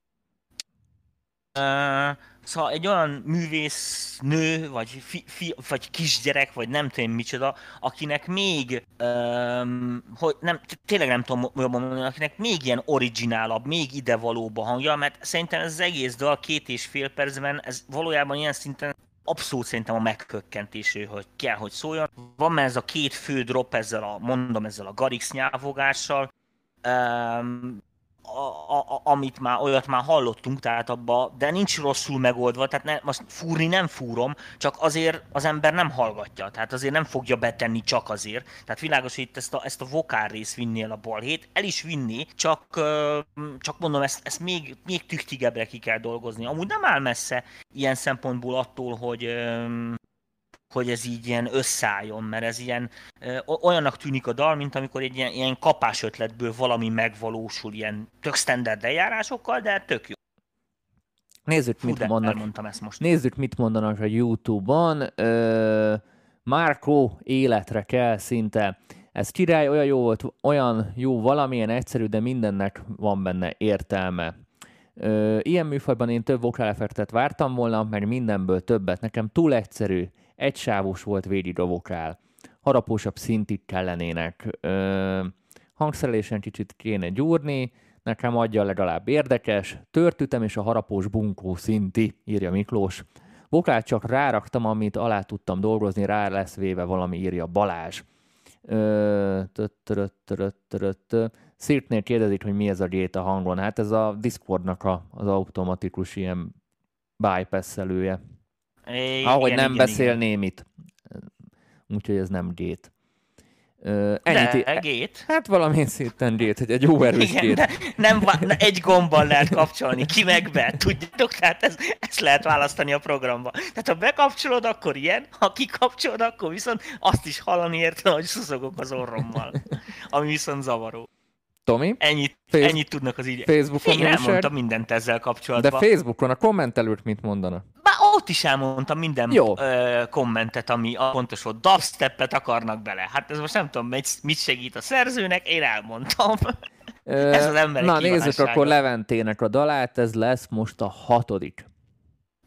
Szóval egy olyan művész nő, vagy, fi, fi, vagy kisgyerek, vagy nem tudom micsoda, akinek még, um, hogy nem, tényleg nem tudom mondani, akinek még ilyen originálabb, még idevalóbb a hangja, mert szerintem ez az egész dal két és fél percben, ez valójában ilyen szinten abszolút szerintem a megkökkentésű, hogy kell, hogy szóljon. Van már ez a két fő drop ezzel a, mondom, ezzel a Garix nyelvogással, um, a, a, amit már, olyat már hallottunk, tehát abba, de nincs rosszul megoldva, tehát ne, most fúrni nem fúrom, csak azért az ember nem hallgatja, tehát azért nem fogja betenni csak azért. Tehát világos, hogy itt ezt a, ezt a vokál rész vinnél a balhét, el is vinni, csak, csak mondom, ezt, ezt még, még tüktigebbre ki kell dolgozni. Amúgy nem áll messze ilyen szempontból attól, hogy hogy ez így ilyen összeálljon, mert ez ilyen ö, olyannak tűnik a dal, mint amikor egy ilyen, ilyen kapás ötletből valami megvalósul, ilyen tök standard eljárásokkal, de tök jó. Nézzük, Fú, mit mondanak. Mondtam ezt most. Nézzük, mit mondanak a YouTube-on. Ö, Marco életre kell szinte. Ez király, olyan jó volt, olyan jó valamilyen egyszerű, de mindennek van benne értelme. Ö, ilyen műfajban én több vokáleffektet vártam volna, mert mindenből többet. Nekem túl egyszerű egysávos volt végig a vokál. Harapósabb szintik kellenének. Ö, hangszerelésen kicsit kéne gyúrni, nekem adja legalább érdekes, törtütem és a harapós bunkó szinti, írja Miklós. Vokát csak ráraktam, amit alá tudtam dolgozni, rá lesz véve valami, írja Balázs. Szirtnél kérdezik, hogy mi ez a gét a hangon. Hát ez a Discordnak a, az automatikus ilyen bypass-elője. Igen, Ahogy nem igen, beszél igen. némit. Úgyhogy ez nem gét. Uh, ennyit, de, gét? Hát valami szinten gét, hogy egy jó erős Igen, gét. De nem, egy gombbal lehet kapcsolni, ki meg be, tudjátok, tehát ez, ezt lehet választani a programba. Tehát ha bekapcsolod, akkor ilyen, ha kikapcsolod, akkor viszont azt is hallani érte, hogy szuszogok az orrommal, ami viszont zavaró. Tomi? Ennyit, Face- ennyit tudnak az így. Facebookon Én elmondtam mindent ezzel kapcsolatban. De Facebookon a kommentelők mit mondanak? Bár ott is elmondtam minden Jó. Ö, kommentet, ami a pontos volt. Dubstepet akarnak bele. Hát ez most nem tudom, mit segít a szerzőnek, én elmondtam. Ö, Ez az emberek Na nézzük akkor Leventének a dalát, ez lesz most a hatodik.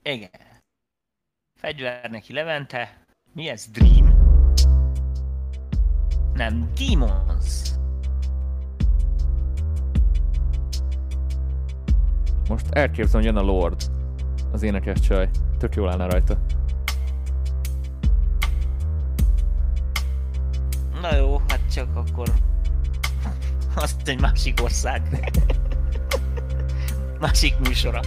Igen. Fegyver neki Levente. Mi ez? Dream? Nem, Demons. Most elképzelem, hogy jön a Lord, az énekes csaj. Tök jól állna rajta. Na jó, hát csak akkor... Azt egy másik ország. másik műsora.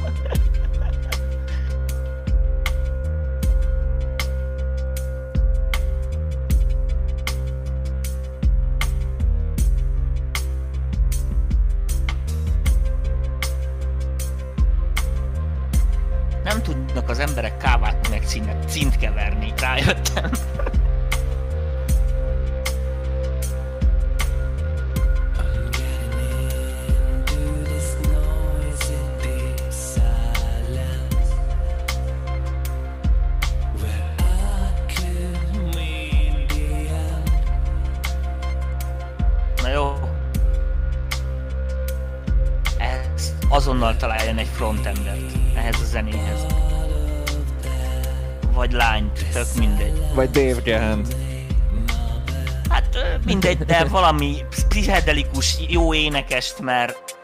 Valami pszichedelikus, jó énekest, mert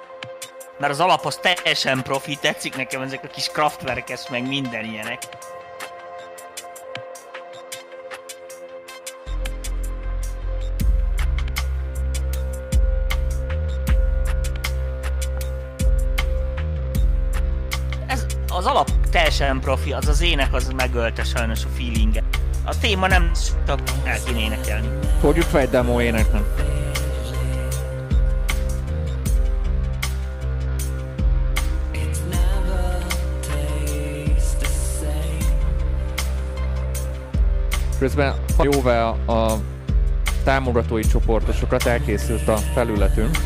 mert az alap az teljesen profi, tetszik nekem ezek a kis kraftwerkes, meg minden ilyenek. Ez az alap teljesen profi, az az ének az megölte sajnos a feelinget. A téma nem csak el kéne énekelni. Fel egy demo éneknek. Közben jóvá a támogatói csoportosokat elkészült a felületünk.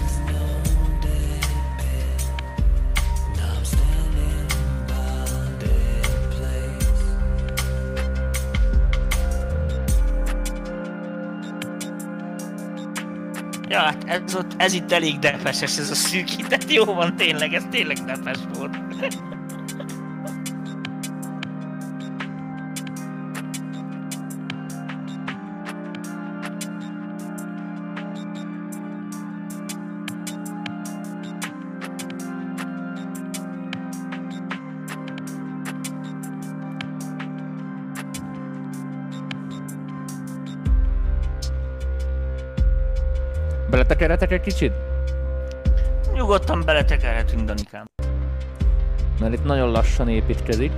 Ja, hát ez, ott, ez itt elég depeses, ez a szűkített. Jó van, tényleg, ez tényleg depes volt. Beletekerhetek egy kicsit? Nyugodtan beletekerhetünk, Danikám. Mert itt nagyon lassan építkezik.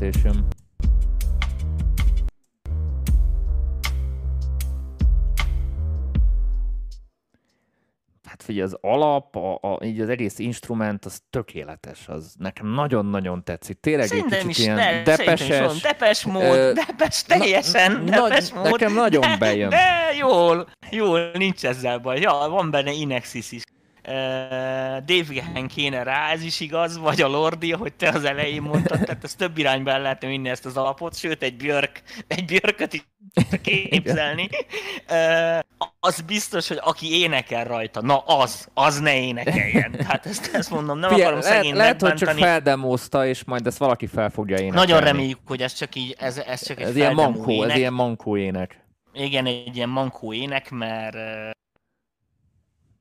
Jön. Hát figyelj, az alap, a, a, így az egész instrument, az tökéletes, az nekem nagyon-nagyon tetszik. Tényleg egy Szerintem kicsit is, ilyen van. depeses. Depes mód, depes, teljesen na- depes nagy- mód. nekem nagyon de, bejön. De jól, jól, nincs ezzel baj. Ja, van benne Inexis is. Dave kéne rá, ez is igaz, vagy a Lordi, ahogy te az elején mondtad, tehát ezt több irányba el lehetne vinni ezt az alapot, sőt egy Björk, egy Björköt is képzelni. Az biztos, hogy aki énekel rajta, na az, az ne énekeljen. Tehát ezt, ezt mondom, nem Figyelj, akarom lehet, szegény lehet, hogy csak feldemózta, és majd ezt valaki fel fogja énekelni. Nagyon reméljük, hogy ez csak így, ez, ez csak egy Ez ilyen mankó, ez ének. ilyen mankó ének. igen, egy ilyen mankó ének, mert,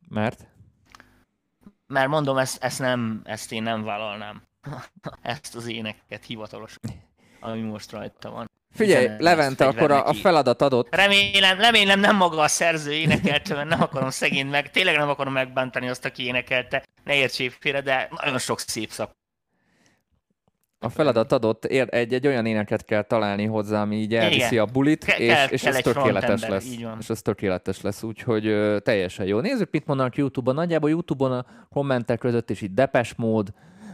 Mert? Mert mondom, ezt, ezt, nem, ezt én nem vállalnám. Ezt az éneket hivatalos, ami most rajta van. Figyelj, Hiszen Levente, akkor a, a feladat adott. Remélem, remélem nem maga a szerző énekelte, mert nem akarom szegény meg, tényleg nem akarom megbántani azt, aki énekelte, ne értsék félre, de nagyon sok szép szak. A feladat adott, egy, egy olyan éneket kell találni hozzá, ami így elviszi Igen. a bulit, Ke- és, kell- és kell ez tökéletes lesz. És ez tökéletes lesz, úgyhogy ö, teljesen jó. Nézzük, mit mondanak YouTube-on. Nagyjából YouTube-on a kommentek között is itt Depes mód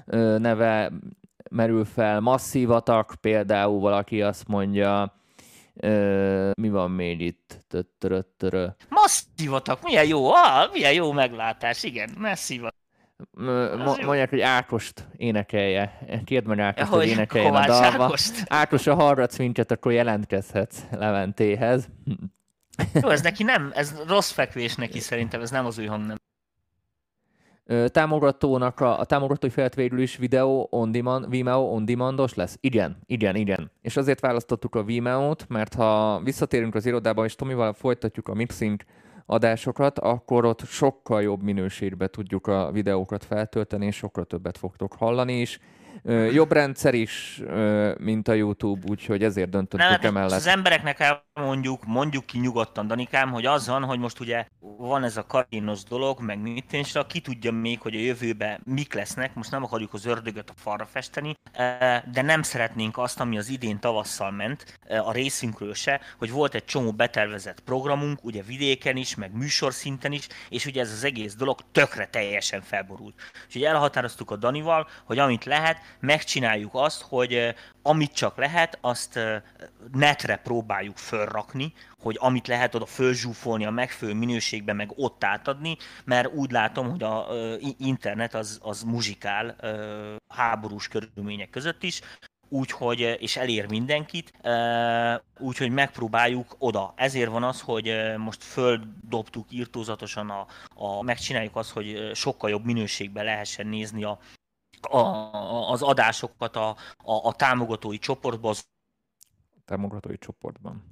ö, neve merül fel, masszívatak, például valaki azt mondja, ö, mi van még itt? Töttöröttörö. Masszívatak, milyen jó, ah, milyen jó meglátás, igen, mo- jó. Mondják, hogy Ákost énekelje. Kérd meg Ákost, Hogy hogy énekeljen a dalba. Ágost. Ákos, ha hallgatsz minket, akkor jelentkezhetsz Leventéhez. Jó, ez neki nem, ez rossz fekvés neki szerintem, ez nem az új hang nem. Támogatónak a, a támogatói felett végül is videó on demand, Vimeo on demandos lesz? Igen, igen, igen. És azért választottuk a Vimeo-t, mert ha visszatérünk az irodába, és Tomival folytatjuk a mixing adásokat, akkor ott sokkal jobb minőségbe tudjuk a videókat feltölteni, és sokkal többet fogtok hallani is. Ö, jobb rendszer is, ö, mint a YouTube, úgyhogy ezért döntöttük Nem, hát emellett. az embereknek elmondjuk, mondjuk ki nyugodtan, Danikám, hogy az van, hogy most ugye van ez a karinos dolog, meg mit és ki tudja még, hogy a jövőben mik lesznek, most nem akarjuk az ördögöt a falra festeni, de nem szeretnénk azt, ami az idén tavasszal ment, a részünkről se, hogy volt egy csomó betervezett programunk, ugye vidéken is, meg műsorszinten is, és ugye ez az egész dolog tökre teljesen felborult. Úgyhogy elhatároztuk a Danival, hogy amit lehet, megcsináljuk azt, hogy amit csak lehet, azt netre próbáljuk fölrakni, hogy amit lehet oda fölzsúfolni a megfelelő minőségben, meg ott átadni, mert úgy látom, hogy a internet az, az muzsikál háborús körülmények között is, úgyhogy, és elér mindenkit, úgyhogy megpróbáljuk oda. Ezért van az, hogy most földobtuk írtózatosan, a, a, megcsináljuk azt, hogy sokkal jobb minőségben lehessen nézni a, a, a- az adásokat a, a, a támogatói csoportba, az támogatói csoportban.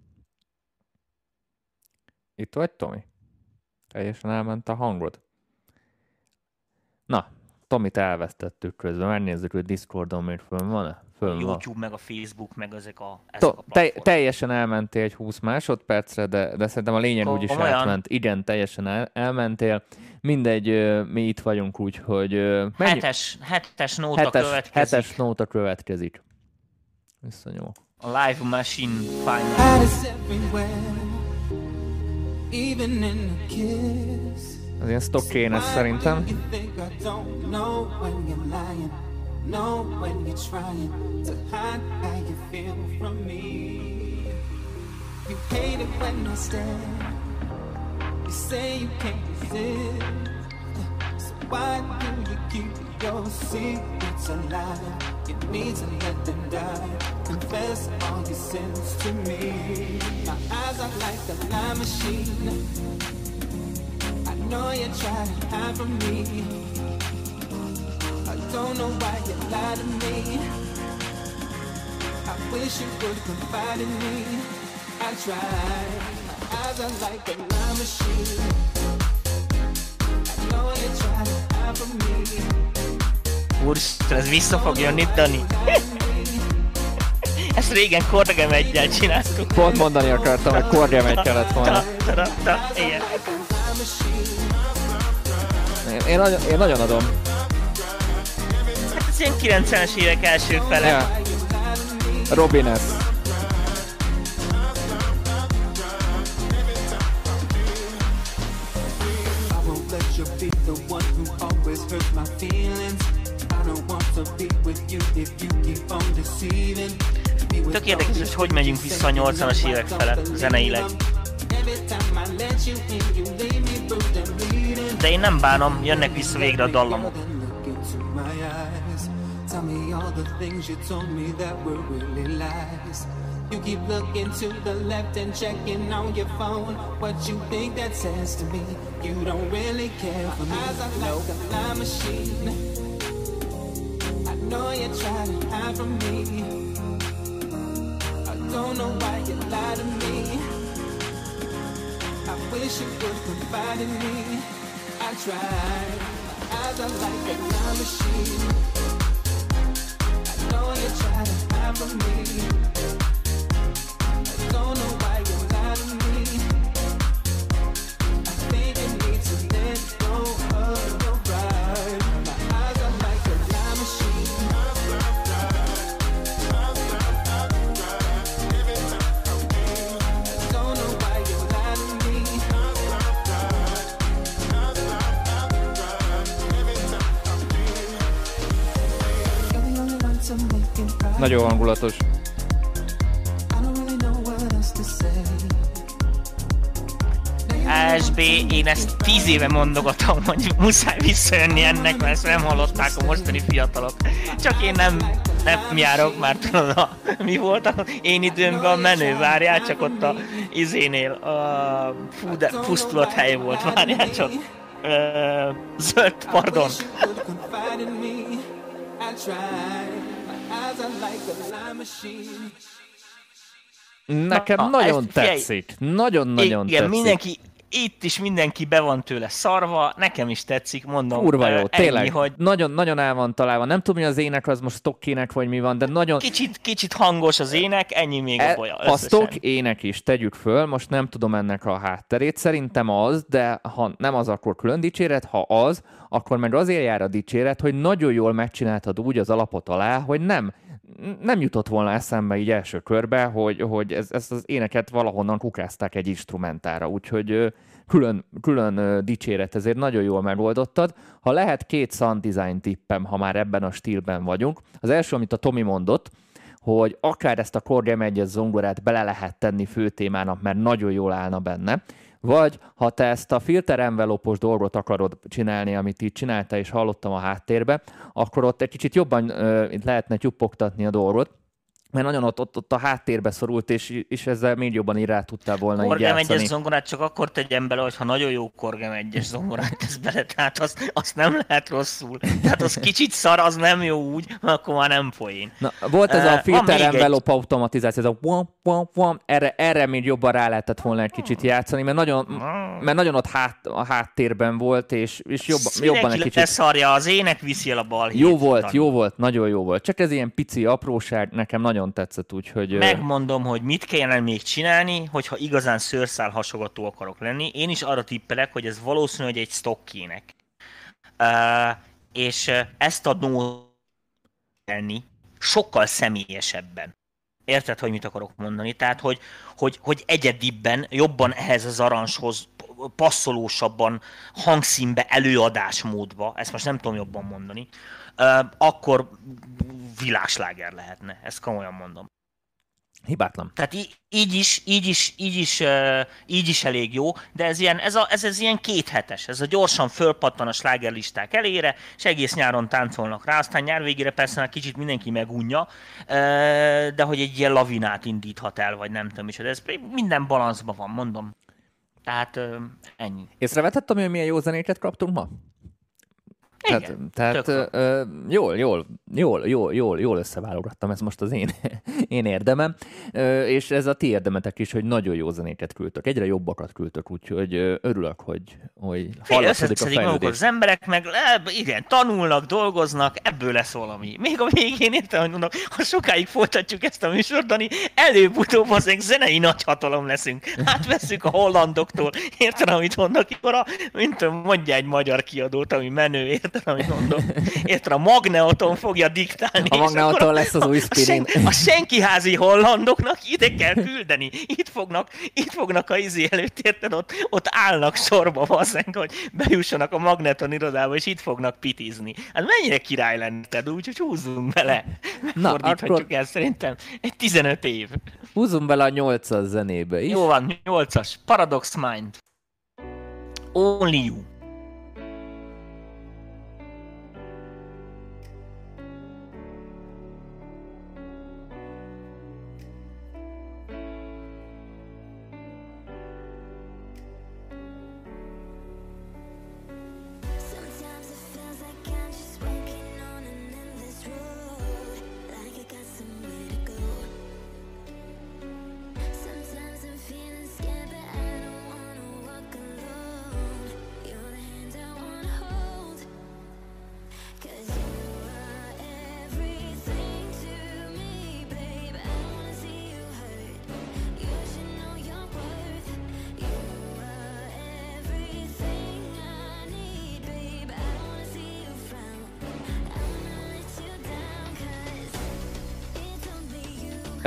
Itt vagy, Tomi? Teljesen elment a hangod. Na, Tomit elvesztettük közben. Megnézzük, hogy Discordon még fönn van-e? Fönn van. YouTube, meg a Facebook, meg ezek a, ezek a To- te- platformok. teljesen elmentél egy 20 másodpercre, de, de szerintem a lényeg úgyis Komolyan? átment. Igen, teljesen el- elmentél. Mindegy, mi itt vagyunk, úgyhogy ö, menjünk. Hetes, hetes nóta hetes, következik. hetes nóta következik. Visszanyomok. A Live Machine Final. Even in the kiss. Az ilyen stock kénes szerintem. You I don't know when you're lying, know when you're trying to hide how you feel from me. You hate it when I stare. You say you can't resist. So why do you keep your secrets alive? You need to let them die. Confess all your sins to me. My eyes are like a lie machine. Know you try to hide from me. I don't know why you lie to me. I wish you would confide in me. I tried. My eyes are like a lie machine. I know you try to hide from me. Úristen, ez vissza fog jönni, Dani. Ezt régen Korgem egyel csináltuk. Pont mondani akartam, hogy Kordia megy kellett volna. Ta, ta, ta, igen. Én, én, nagyon, én nagyon adom. Hát ez ilyen 90-es évek első fele. Ja. Be with Tök érdekes, hogy hogy megyünk vissza a 80-as évek fele zeneileg. De én nem bánom, jönnek vissza végre a dallamok. Tell me all the things you told me that were really lies. You keep looking to the left and checking on your phone. What you think that says to me? You don't really care for me. Eyes are like a lie machine. I know you try to hide from me. I don't know why you lie to me. I wish you would confide in me. I eyes are like a time machine. I know you try to from me. To say. SB, én ezt tíz éve mondogatom, hogy muszáj visszajönni ennek, mert ezt nem hallották a mostani fiatalok. Csak én nem, nem járok, már tudod, a, mi volt a én időmben a menő, várjál csak ott a izénél, a fú, de pusztulat hely volt, várjál csak. Ö, zöld, pardon. I tried. A. Nekem Na, nagyon ezt- tetszik. Nagyon-nagyon Igen, tetszik. mindenki, itt is mindenki be van tőle szarva, nekem is tetszik, mondom. Kurva jó, ennyi, tényleg. hogy Nagyon, nagyon el van találva. Nem tudom, hogy az ének az most stokkének vagy mi van, de nagyon... kicsit, kicsit hangos az ének, ennyi még a E, a összesen. stock ének is tegyük föl, most nem tudom ennek a hátterét, szerintem az, de ha nem az, akkor külön dicséret, ha az, akkor meg azért jár a dicséret, hogy nagyon jól megcsináltad úgy az alapot alá, hogy nem, nem jutott volna eszembe így első körbe, hogy, hogy ez, ezt az éneket valahonnan kukázták egy instrumentára, úgyhogy külön, külön dicséret, ezért nagyon jól megoldottad. Ha lehet két sound design tippem, ha már ebben a stílben vagyunk. Az első, amit a Tomi mondott, hogy akár ezt a Korgem 1 zongorát bele lehet tenni főtémának, mert nagyon jól állna benne, vagy ha te ezt a filter envelopos dolgot akarod csinálni, amit így csinálta, és hallottam a háttérbe, akkor ott egy kicsit jobban ö, lehetne tyuppogtatni a dolgot, mert nagyon ott, ott, ott a háttérbe szorult, és, és ezzel még jobban így rá tudtál volna így Korgem játszani. egyes zongorát csak akkor tegyen bele, hogyha nagyon jó Korgem egyes zongorát tesz bele, tehát azt, azt nem lehet rosszul. Tehát az kicsit szar, az nem jó úgy, akkor már nem poén. Na, volt ez a filter még egy- envelope automatizáció, ez a wam, wam, wam, erre, erre még jobban rá lehetett volna egy kicsit játszani, mert nagyon, mert nagyon ott hát, a háttérben volt, és, és jobban, jobban egy kicsit... leszarja, az ének viszi el a bal Jó volt, jó volt, nagyon jó volt. Csak ez ilyen pici apróság, nekem nagyon tetszett, úgyhogy... Megmondom, hogy mit kellene még csinálni, hogyha igazán szőrszál hasogató akarok lenni. Én is arra tippelek, hogy ez valószínű, hogy egy stockének. Uh, és ezt a nót sokkal személyesebben. Érted, hogy mit akarok mondani? Tehát, hogy, hogy, hogy egyedibben, jobban ehhez az arancshoz passzolósabban, hangszínbe, előadásmódba, ezt most nem tudom jobban mondani, akkor világsláger lehetne. Ezt komolyan mondom. Hibátlan. Tehát í- így is, így is, így is, így is elég jó, de ez ilyen, ez, a, ez, ez ilyen kéthetes, ez a gyorsan fölpattan a slágerlisták elére, és egész nyáron táncolnak rá, aztán nyár végére persze már kicsit mindenki megunja, de hogy egy ilyen lavinát indíthat el, vagy nem tudom is, de ez minden balanszban van, mondom. Tehát ennyi. Észrevetett, hogy milyen jó zenéket kaptunk ma? Tehát, Igen, tehát ö, jól, jól, jól, jól, jól, jól összeválogattam, ez most az én, én érdemem, és ez a ti érdemetek is, hogy nagyon jó zenéket küldtök, egyre jobbakat küldtök, úgyhogy örülök, hogy, hogy hallatszódik a fejlődés. az emberek, meg igen, tanulnak, dolgoznak, ebből lesz valami. Még a végén értem, hogy mondom, ha sokáig folytatjuk ezt a műsort, Dani, előbb-utóbb azért zenei nagyhatalom leszünk. Átveszünk a hollandoktól, érted, amit mondnak, a, mint mondja egy magyar kiadót, ami menő, érted, amit mondom. Érted, a Magneoton fogja diktálni. A a- lesz az új a, sen, Spirin. a senkiházi hollandoknak ide kell küldeni. Itt fognak, itt fognak a izé előtt, érted, ott, ott állnak sorba, valószínűleg, hogy bejussanak a Magneton irodába, és itt fognak pitizni. Hát mennyire király lenne, te, úgyhogy húzzunk bele. Na, Fordíthatjuk akkor- el szerintem. Egy 15 év. Húzzunk bele a nyolcas zenébe is. Jó van, 8-as. Paradox Mind. Only you.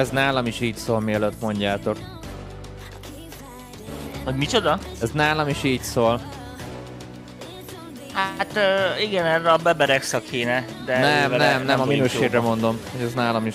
Ez nálam is így szól, mielőtt mondjátok. Hogy micsoda? Ez nálam is így szól. Hát igen, erre a Beberexa kéne, de Nem, nem, nem, a minőségre mondom, hogy ez nálam is.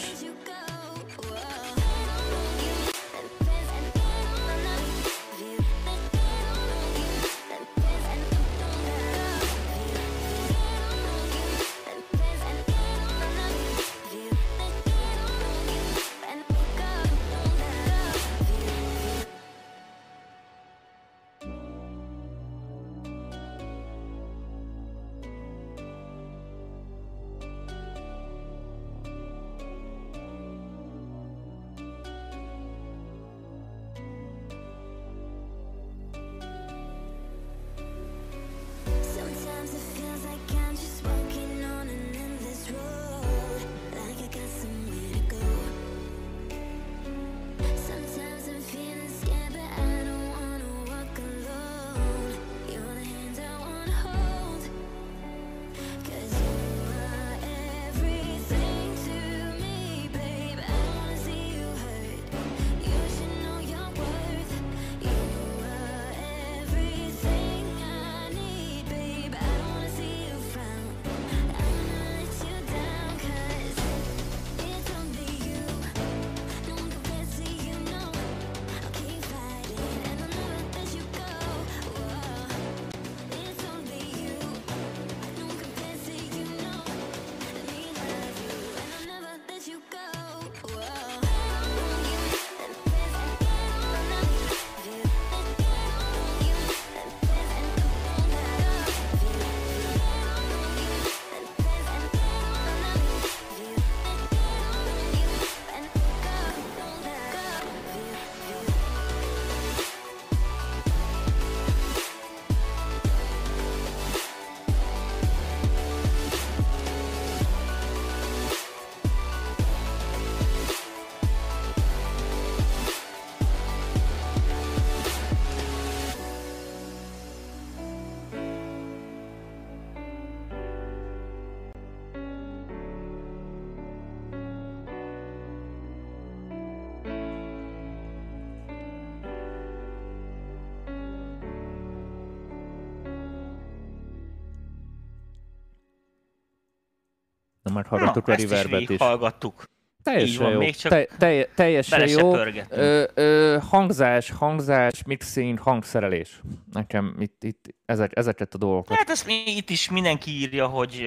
Na, meghallgattuk a ezt is hallgattuk. Teljesen van, jó. még csak Te, te, teljesen jó. Ö, ö, hangzás, hangzás, mixing, hangszerelés. Nekem itt, itt ezek, ezeket a dolgokat. Hát ezt itt is mindenki írja, hogy,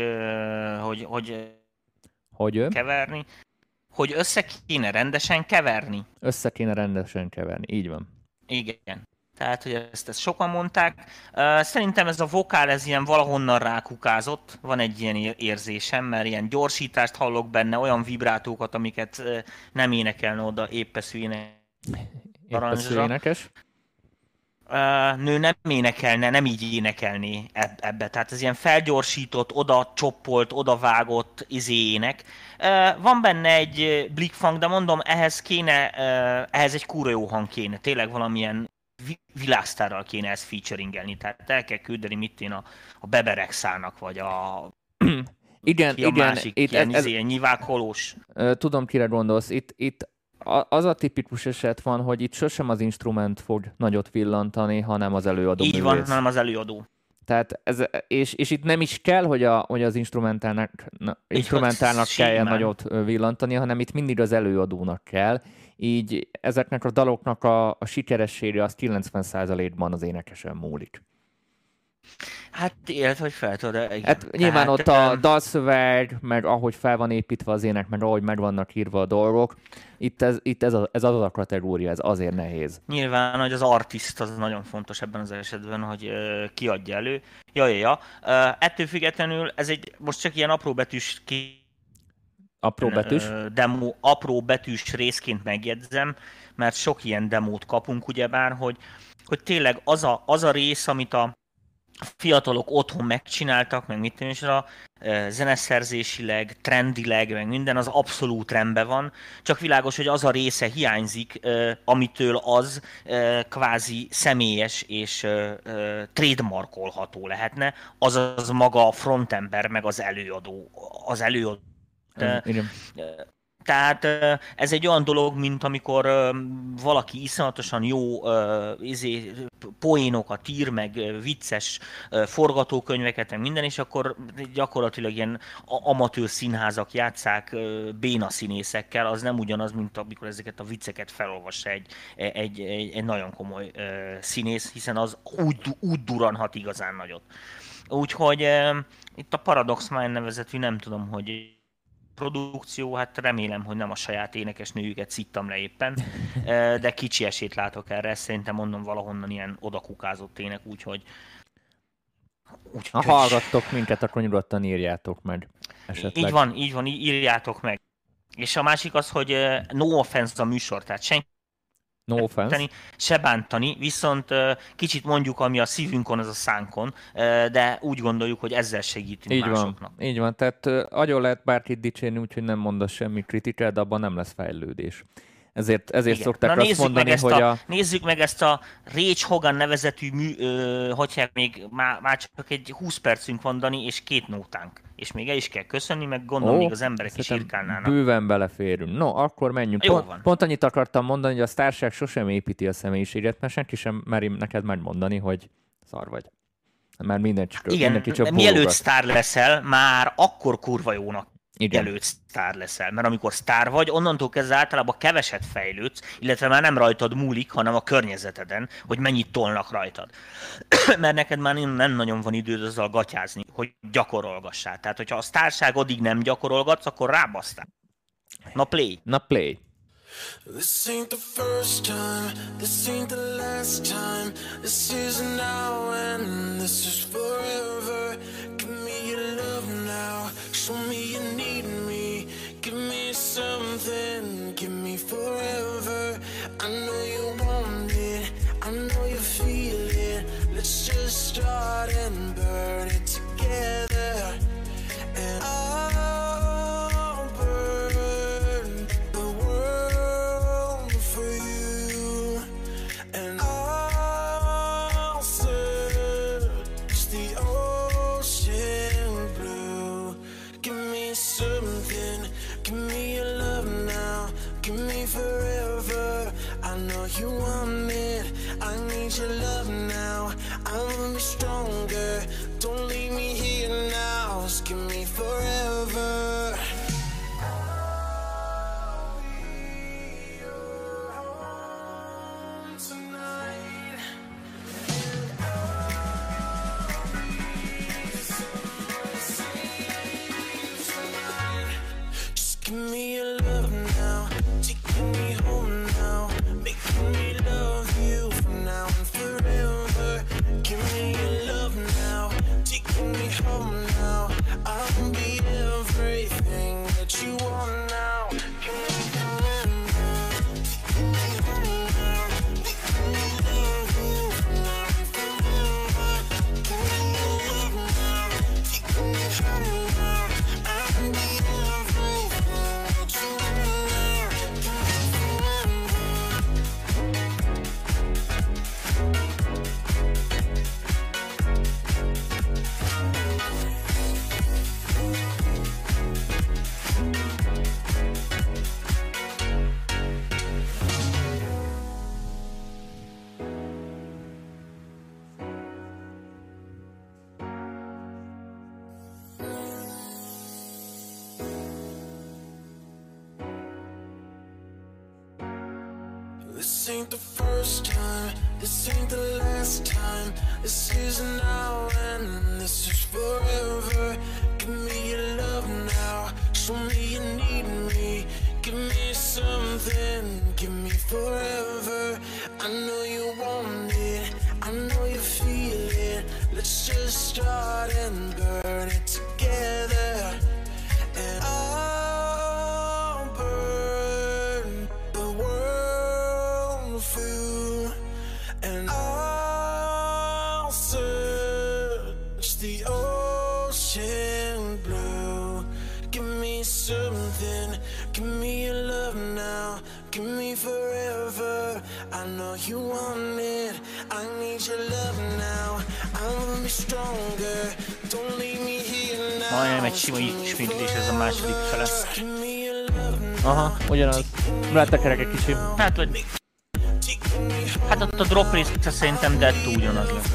hogy, hogy Hogy keverni, hogy össze kéne rendesen keverni. össze kéne rendesen keverni. Így van. Igen. Tehát, hogy ezt, ezt sokan mondták. Szerintem ez a vokál, ez ilyen valahonnan rákukázott. Van egy ilyen ér- érzésem, mert ilyen gyorsítást hallok benne, olyan vibrátókat, amiket nem énekelne oda éppeszű éne. Énekes. Nő nem énekelne, nem így énekelné eb- ebbe. Tehát ez ilyen felgyorsított, oda csoppolt, oda vágott izének. Van benne egy blikfang, de mondom, ehhez kéne, ehhez egy kurva jó hang kéne. Tényleg valamilyen világsztárral kéne ezt featuringelni. Tehát el kell küldeni mit én a, a Beberexának, vagy a, Igen, ki a igen. másik, Itt, ilyen, ez, ez, izé, ilyen nyivákolós. Tudom, kire gondolsz. Itt, itt az a tipikus eset van, hogy itt sosem az instrument fog nagyot villantani, hanem az előadó Így van, művész. hanem az előadó. Tehát ez, és, és itt nem is kell, hogy, a, hogy az instrumentálnak, na, instrumentálnak kelljen nagyot villantani, hanem itt mindig az előadónak kell. Így ezeknek a daloknak a, a sikeressége az 90%-ban az énekesen múlik. Hát illetve, hogy fel tudod, igen. Hát nyilván Tehát, ott a dalszöveg, meg ahogy fel van építve az ének, meg ahogy meg vannak írva a dolgok, itt ez, itt ez, a, ez az a kategória, ez azért nehéz. Nyilván, hogy az artist az nagyon fontos ebben az esetben, hogy ö, kiadja elő. Ja, ja, ja. Ö, ettől függetlenül ez egy most csak ilyen apró betűs ki, Apró betűs. demo, apró betűs részként megjegyzem, mert sok ilyen demót kapunk, ugyebár, hogy, hogy tényleg az a, az a rész, amit a fiatalok otthon megcsináltak, meg mit is, a zeneszerzésileg, trendileg, meg minden, az abszolút rendben van, csak világos, hogy az a része hiányzik, amitől az kvázi személyes és trademarkolható lehetne, azaz maga a frontember, meg az előadó, az előadó. Ö, Igen. Tehát ez egy olyan dolog, mint amikor valaki iszonyatosan jó izé, poénokat ír, meg vicces forgatókönyveket, meg minden, és akkor gyakorlatilag ilyen amatőr színházak játszák béna színészekkel, az nem ugyanaz, mint amikor ezeket a vicceket felolvassa egy, egy, egy, egy nagyon komoly színész, hiszen az úgy, úgy duranhat igazán nagyot. Úgyhogy itt a Paradox Mind nevezetű, nem tudom, hogy produkció, hát remélem, hogy nem a saját énekesnőjüket szittam le éppen, de kicsi esélyt látok erre, szerintem mondom valahonnan ilyen odakukázott ének, úgyhogy Ha úgyhogy hallgattok minket, akkor nyugodtan írjátok meg esetleg. így van, így van, írjátok meg. És a másik az, hogy no offense a műsor, tehát senki No offense. se bántani, viszont kicsit mondjuk, ami a szívünkon, az a szánkon, de úgy gondoljuk, hogy ezzel segítünk Így van, másoknak. így van. Tehát agyon lehet bárkit dicsérni, úgyhogy nem mondasz semmi kritikát, de abban nem lesz fejlődés. Ezért, ezért Igen. szokták Na azt nézzük mondani, meg, ezt hogy a, a... nézzük meg ezt a Rage Hogan nevezetű mű, ö, hogy hívják, még már, már csak egy 20 percünk van, Dani, és két nótánk. És még el is kell köszönni, meg gondolom, még az emberek is irkálnának. Bőven beleférünk. No, akkor menjünk. Jó Pont, van. pont annyit akartam mondani, hogy a sztárság sosem építi a személyiséget, mert senki sem meri neked megmondani, hogy szar vagy. Mert mindenki csak, Igen, mindenki csak mielőtt sztár leszel, már akkor kurva jónak Igen. mielőtt sztár leszel. Mert amikor sztár vagy, onnantól kezdve általában keveset fejlődsz, illetve már nem rajtad múlik, hanem a környezeteden, hogy mennyit tolnak rajtad. Mert neked már nem nem nagyon van időd azzal gatyázni, hogy gyakorolgassál. Tehát, hogyha a sztárság addig nem gyakorolgatsz, akkor rábasztál. Na play. Na play. This ain't the first time, this ain't the last time. This is now and this is forever. Show me you need me. Give me something, give me forever. I know you want it, I know you feel it. Let's just start and burn it together. And I'll your love now. I wanna be stronger, ugyanaz. Letekerek egy kicsit. Hát, vagy... Hát ott a drop része szerintem dettó ugyanaz lesz.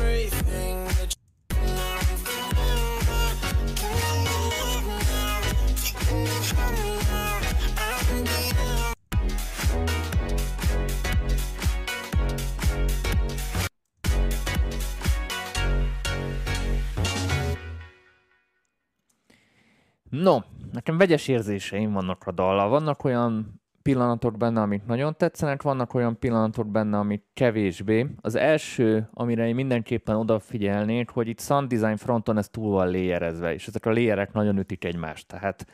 No, nekem vegyes érzéseim vannak a dallal. Vannak olyan pillanatok benne, amik nagyon tetszenek, vannak olyan pillanatok benne, amik kevésbé. Az első, amire én mindenképpen odafigyelnék, hogy itt sound design fronton ez túl van léjerezve, és ezek a léjerek nagyon ütik egymást. Tehát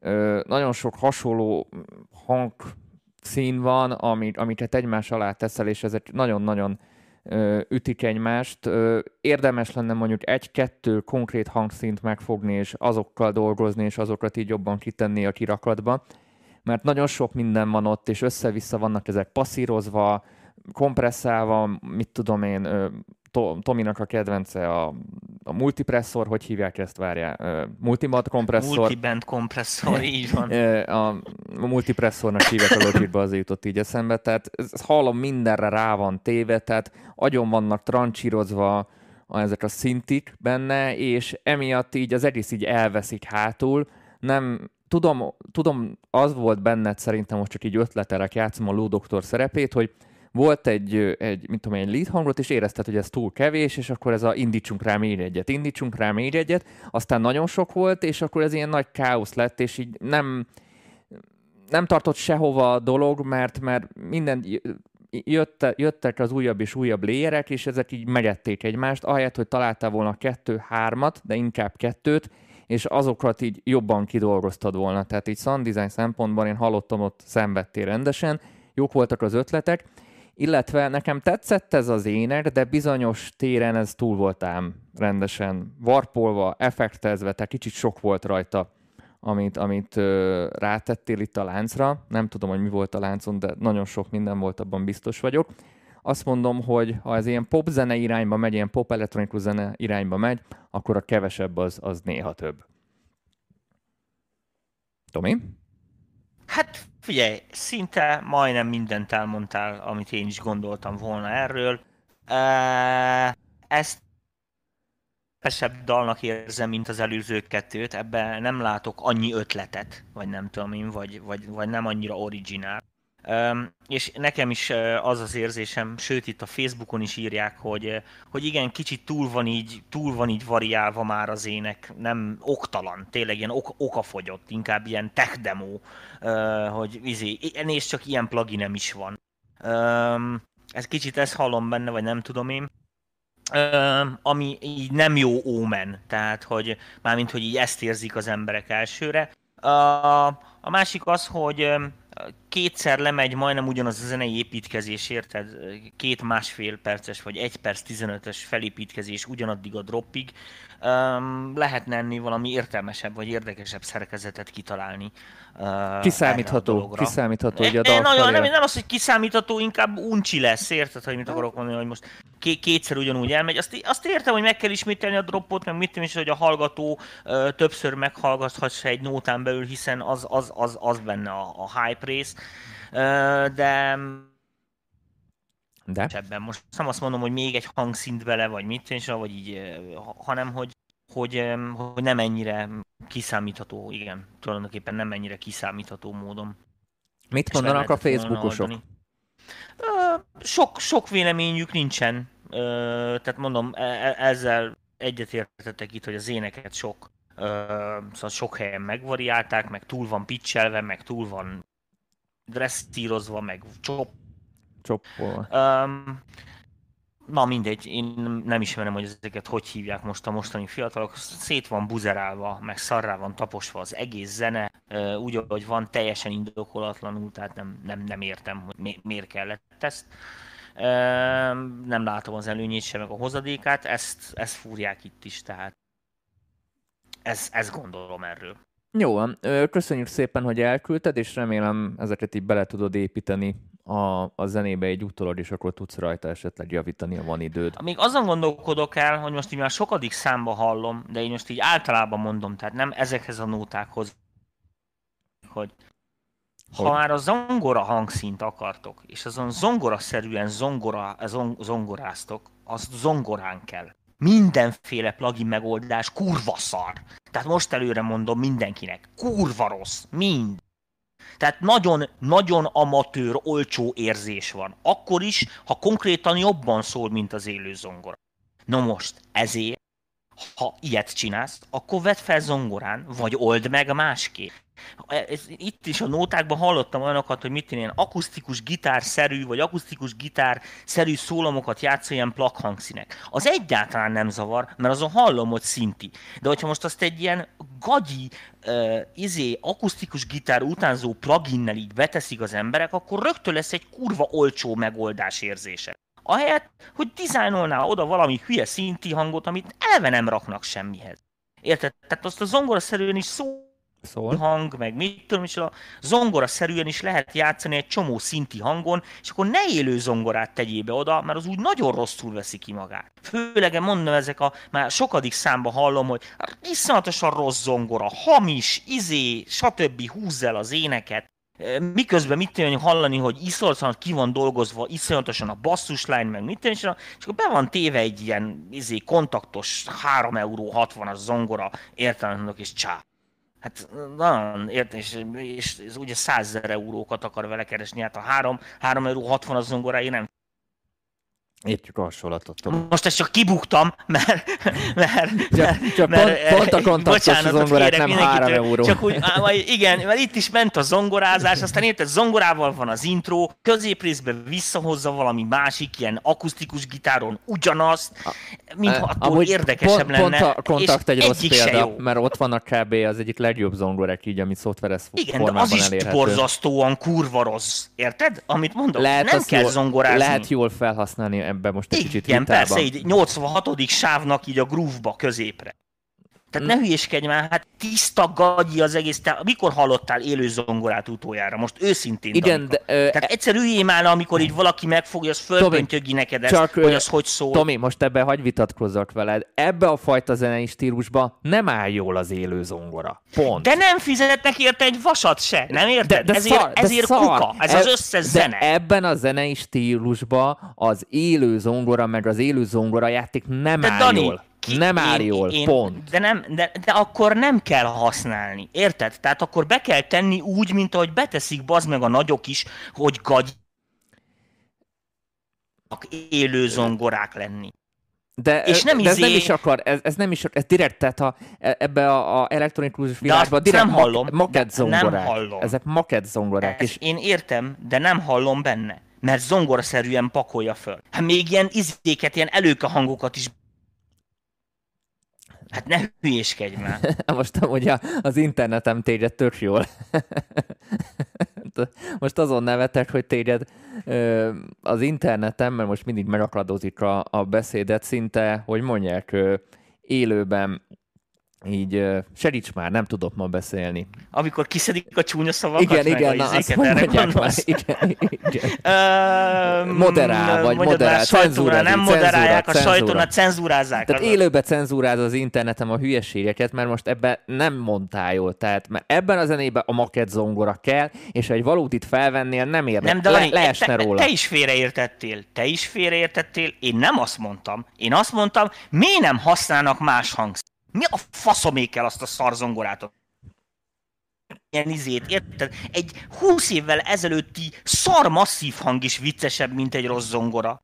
ö, nagyon sok hasonló hang szín van, amit, amiket egymás alá teszel, és ezek nagyon-nagyon ütik egymást. Érdemes lenne mondjuk egy-kettő konkrét hangszínt megfogni, és azokkal dolgozni, és azokat így jobban kitenni a kirakatba, mert nagyon sok minden van ott, és össze-vissza vannak ezek passzírozva, kompresszálva, mit tudom én, ö, To- Tominak a kedvence a, a multipresszor, hogy hívják ezt, várjál, ö, multimod kompresszor. Multiband kompresszor, így van. A, a multipresszornak hívják a Logicba, az jutott így eszembe, tehát ez, hallom mindenre rá van téve, tehát agyon vannak trancsírozva ezek a szintik benne, és emiatt így az egész így elveszik hátul, nem, tudom, tudom, az volt benned szerintem, most csak így ötletelek, játszom a Lou Doktor szerepét, hogy volt egy, egy, mit tudom én, lead hangot, és érezted, hogy ez túl kevés, és akkor ez a indítsunk rá még egyet, indítsunk rá még egyet, aztán nagyon sok volt, és akkor ez ilyen nagy káosz lett, és így nem, nem tartott sehova a dolog, mert, mert minden jötte, jöttek az újabb és újabb léjerek, és ezek így megették egymást, ahelyett, hogy találtál volna kettő-hármat, de inkább kettőt, és azokat így jobban kidolgoztad volna. Tehát így sound design szempontból én hallottam, ott szenvedtél rendesen, jók voltak az ötletek, illetve nekem tetszett ez az ének, de bizonyos téren ez túl volt ám rendesen varpolva, effektezve, tehát kicsit sok volt rajta, amit, amit ö, rátettél itt a láncra. Nem tudom, hogy mi volt a láncon, de nagyon sok minden volt, abban biztos vagyok. Azt mondom, hogy ha ez ilyen pop zene irányba megy, ilyen pop elektronikus zene irányba megy, akkor a kevesebb az, az néha több. Tomi? Hát figyelj, szinte majdnem mindent elmondtál, amit én is gondoltam volna erről. Ezt kevesebb dalnak érzem, mint az előző kettőt, ebben nem látok annyi ötletet, vagy nem tudom én, vagy, vagy, vagy nem annyira originál. És nekem is az az érzésem, sőt itt a Facebookon is írják, hogy, hogy igen, kicsit túl van így, túl van így variálva már az ének, nem oktalan, tényleg ilyen ok, okafogyott, inkább ilyen tech demo, hogy izé, nézd csak ilyen pluginem is van. Ez kicsit ezt hallom benne, vagy nem tudom én. Ami így nem jó ómen, tehát hogy mármint, hogy így ezt érzik az emberek elsőre. A, a másik az, hogy kétszer lemegy majdnem ugyanaz a zenei építkezés, érted? Két másfél perces vagy egy perc 15-ös felépítkezés ugyanaddig a droppig. Um, lehetne enni valami értelmesebb vagy érdekesebb szerkezetet kitalálni. Uh, erre a Kiszámítható, kiszámítható, hogy a dal nagyon, nem, nem az, hogy kiszámítható, inkább uncsi lesz, érted, hogy mit akarok mondani, hogy most ké- kétszer ugyanúgy elmegy. Azt, azt értem, hogy meg kell ismételni a droppot, meg mit is, hogy a hallgató ö, többször meghallgathassa egy nótán belül, hiszen az, az, az, az benne a, a hype rész. De De? ebben most nem azt mondom, hogy még egy hangszint bele, vagy mit is, vagy így, hanem hogy, hogy, hogy nem ennyire kiszámítható, igen, tulajdonképpen nem ennyire kiszámítható módon. Mit És mondanak a Facebookosok? sok, sok véleményük nincsen. Tehát mondom, e- e- ezzel egyetértetek itt, hogy az éneket sok, szóval sok helyen megvariálták, meg túl van pitchelve, meg túl van dresszírozva, meg csop. Csoppol. Um, na mindegy, én nem ismerem, hogy ezeket hogy hívják most a mostani fiatalok. Szét van buzerálva, meg szarrá van taposva az egész zene, úgy, ahogy van, teljesen indokolatlanul, tehát nem, nem, nem értem, hogy mi, miért kellett ezt. Nem látom az előnyét sem, meg a hozadékát, ezt, ezt fúrják itt is, tehát ez, ezt gondolom erről. Jó van, köszönjük szépen, hogy elküldted, és remélem ezeket így bele tudod építeni a, a zenébe egy utólag, és akkor tudsz rajta esetleg javítani, ha van időd. Még azon gondolkodok el, hogy most így már sokadik számba hallom, de én most így általában mondom, tehát nem ezekhez a nótákhoz, hogy Ha Hogy? már a zongora hangszínt akartok, és azon zongoraszerűen zongora, zong, zongoráztok, az zongorán kell. Mindenféle plugin megoldás kurva szar. Tehát most előre mondom mindenkinek, kurva rossz, mind. Tehát nagyon-nagyon amatőr, olcsó érzés van. Akkor is, ha konkrétan jobban szól, mint az élő zongora. Na most, ezért, ha ilyet csinálsz, akkor vedd fel zongorán, vagy old meg másképp. Ez, itt is a nótákban hallottam olyanokat, hogy mit én ilyen akusztikus gitárszerű, vagy akusztikus gitárszerű szólamokat játszó ilyen plug hangszínek. Az egyáltalán nem zavar, mert azon hallom, hogy szinti. De hogyha most azt egy ilyen gagyi, uh, izé, akusztikus gitár utánzó pluginnel így beteszik az emberek, akkor rögtön lesz egy kurva olcsó megoldás érzése. Ahelyett, hogy dizájnolnál oda valami hülye szinti hangot, amit eleve nem raknak semmihez. Érted? Tehát azt a zongoraszerűen is szó Szól. hang, meg mit tudom is, a zongora szerűen is lehet játszani egy csomó szinti hangon, és akkor ne élő zongorát tegyél be oda, mert az úgy nagyon rosszul veszi ki magát. Főleg mondom, ezek a, már sokadik számba hallom, hogy iszonyatosan rossz zongora, hamis, izé, stb. húzz el az éneket, miközben mit tudom, hallani, hogy iszonyatosan ki van dolgozva, iszonyatosan a basszusline, meg mit tudom, és akkor be van téve egy ilyen izé, kontaktos 3 euró 60 as zongora, értelemnek és csá. Hát nagyon érted, és, és, és ugye 100 ezer eurókat akar vele keresni, hát a 3, 3 euró 60 az zongoráig nem Értjük a hasonlatot. Most ezt csak kibuktam, mert... mert, Csak- csak pont- pont a kontaktos bocsánatot zongorák kérek nem mindenkitől, három euró. Csak úgy, á, majd igen, mert itt is ment a zongorázás, aztán érted, zongorával van az intro, középrészben visszahozza valami másik, ilyen akusztikus gitáron ugyanazt, mintha attól Amúgy érdekesebb pont, lenne. Pont a kontakt egy rossz példa, jó. mert ott vannak kb. az egyik legjobb zongorák így, ami szoftveres Igen, de az is elérhető. borzasztóan kurva rossz. Érted? Amit mondok, Lehet nem kell jól, zongorázni. Lehet jól felhasználni ebbe most egy kicsit Igen, persze, így 86. sávnak így a groove-ba középre. Tehát ne hülyéskedj már, hát tiszta gagyi az egész. Te mikor hallottál élő zongorát utoljára? Most őszintén. Igen, de, ö, Tehát egyszer üljél már amikor így valaki megfogja, az fölpöntyögi neked ezt, csak, hogy az hogy szól. Tomi, most ebbe hagy vitatkozzak veled. Ebbe a fajta zenei stílusba nem áll jól az élő zongora. Pont. De nem fizetnek érte egy vasat se, nem érted? de, de ezért szar, de ezért szar. kuka, ez E- az összes de zene. ebben a zenei stílusba az élő zongora meg az élő zongora játék nem De áll Dani, jól. Ki- Nem áll én- jól, én- pont. De, nem, de, de akkor nem kell használni, érted? Tehát akkor be kell tenni úgy, mint ahogy beteszik bazd meg a nagyok is, hogy gagy élő zongorák lenni. De, És nem de ez nem izé- is akar, ez, ez nem is, ez direkt, tehát a, e- ebbe a, a elektronikus világban azt direkt nem hallom. maket De nem zongorák. hallom. Ezek maket zongorák. Ez És én értem, de nem hallom benne. Mert zongoraszerűen pakolja föl. Hát még ilyen izéket, ilyen előke hangokat is Hát ne hülyéskedj már. most amúgy a- az internetem téged tök jól. most azon nevetek, hogy téged az interneten, mert most mindig megakadozik a, a beszédet, szinte, hogy mondják, élőben így ö, segíts már, nem tudok ma beszélni. Amikor kiszedik a csúnya szavakat, igen, meg igen, a na, azt erre gondolsz? Igen, igen. Moderál, vagy moderál, cenzúrázik, Nem moderálják, a cenzúra, sajtóna cenzúra. cenzúrázzák. Tehát az- élőbe cenzúráz az internetem a hülyeségeket, mert most ebbe nem mondtál jól. Tehát mert ebben a zenében a maket zongora kell, és ha egy valódit felvennél, nem érne. Nem, de Le, leesne te, róla. te is félreértettél. Te is félreértettél. Én nem azt mondtam. Én azt mondtam, miért nem használnak más hangszert? Mi a faszomé kell azt a szarzongorátot? Ilyen izét, érted? Egy 20 évvel ezelőtti szar masszív hang is viccesebb, mint egy rossz zongora.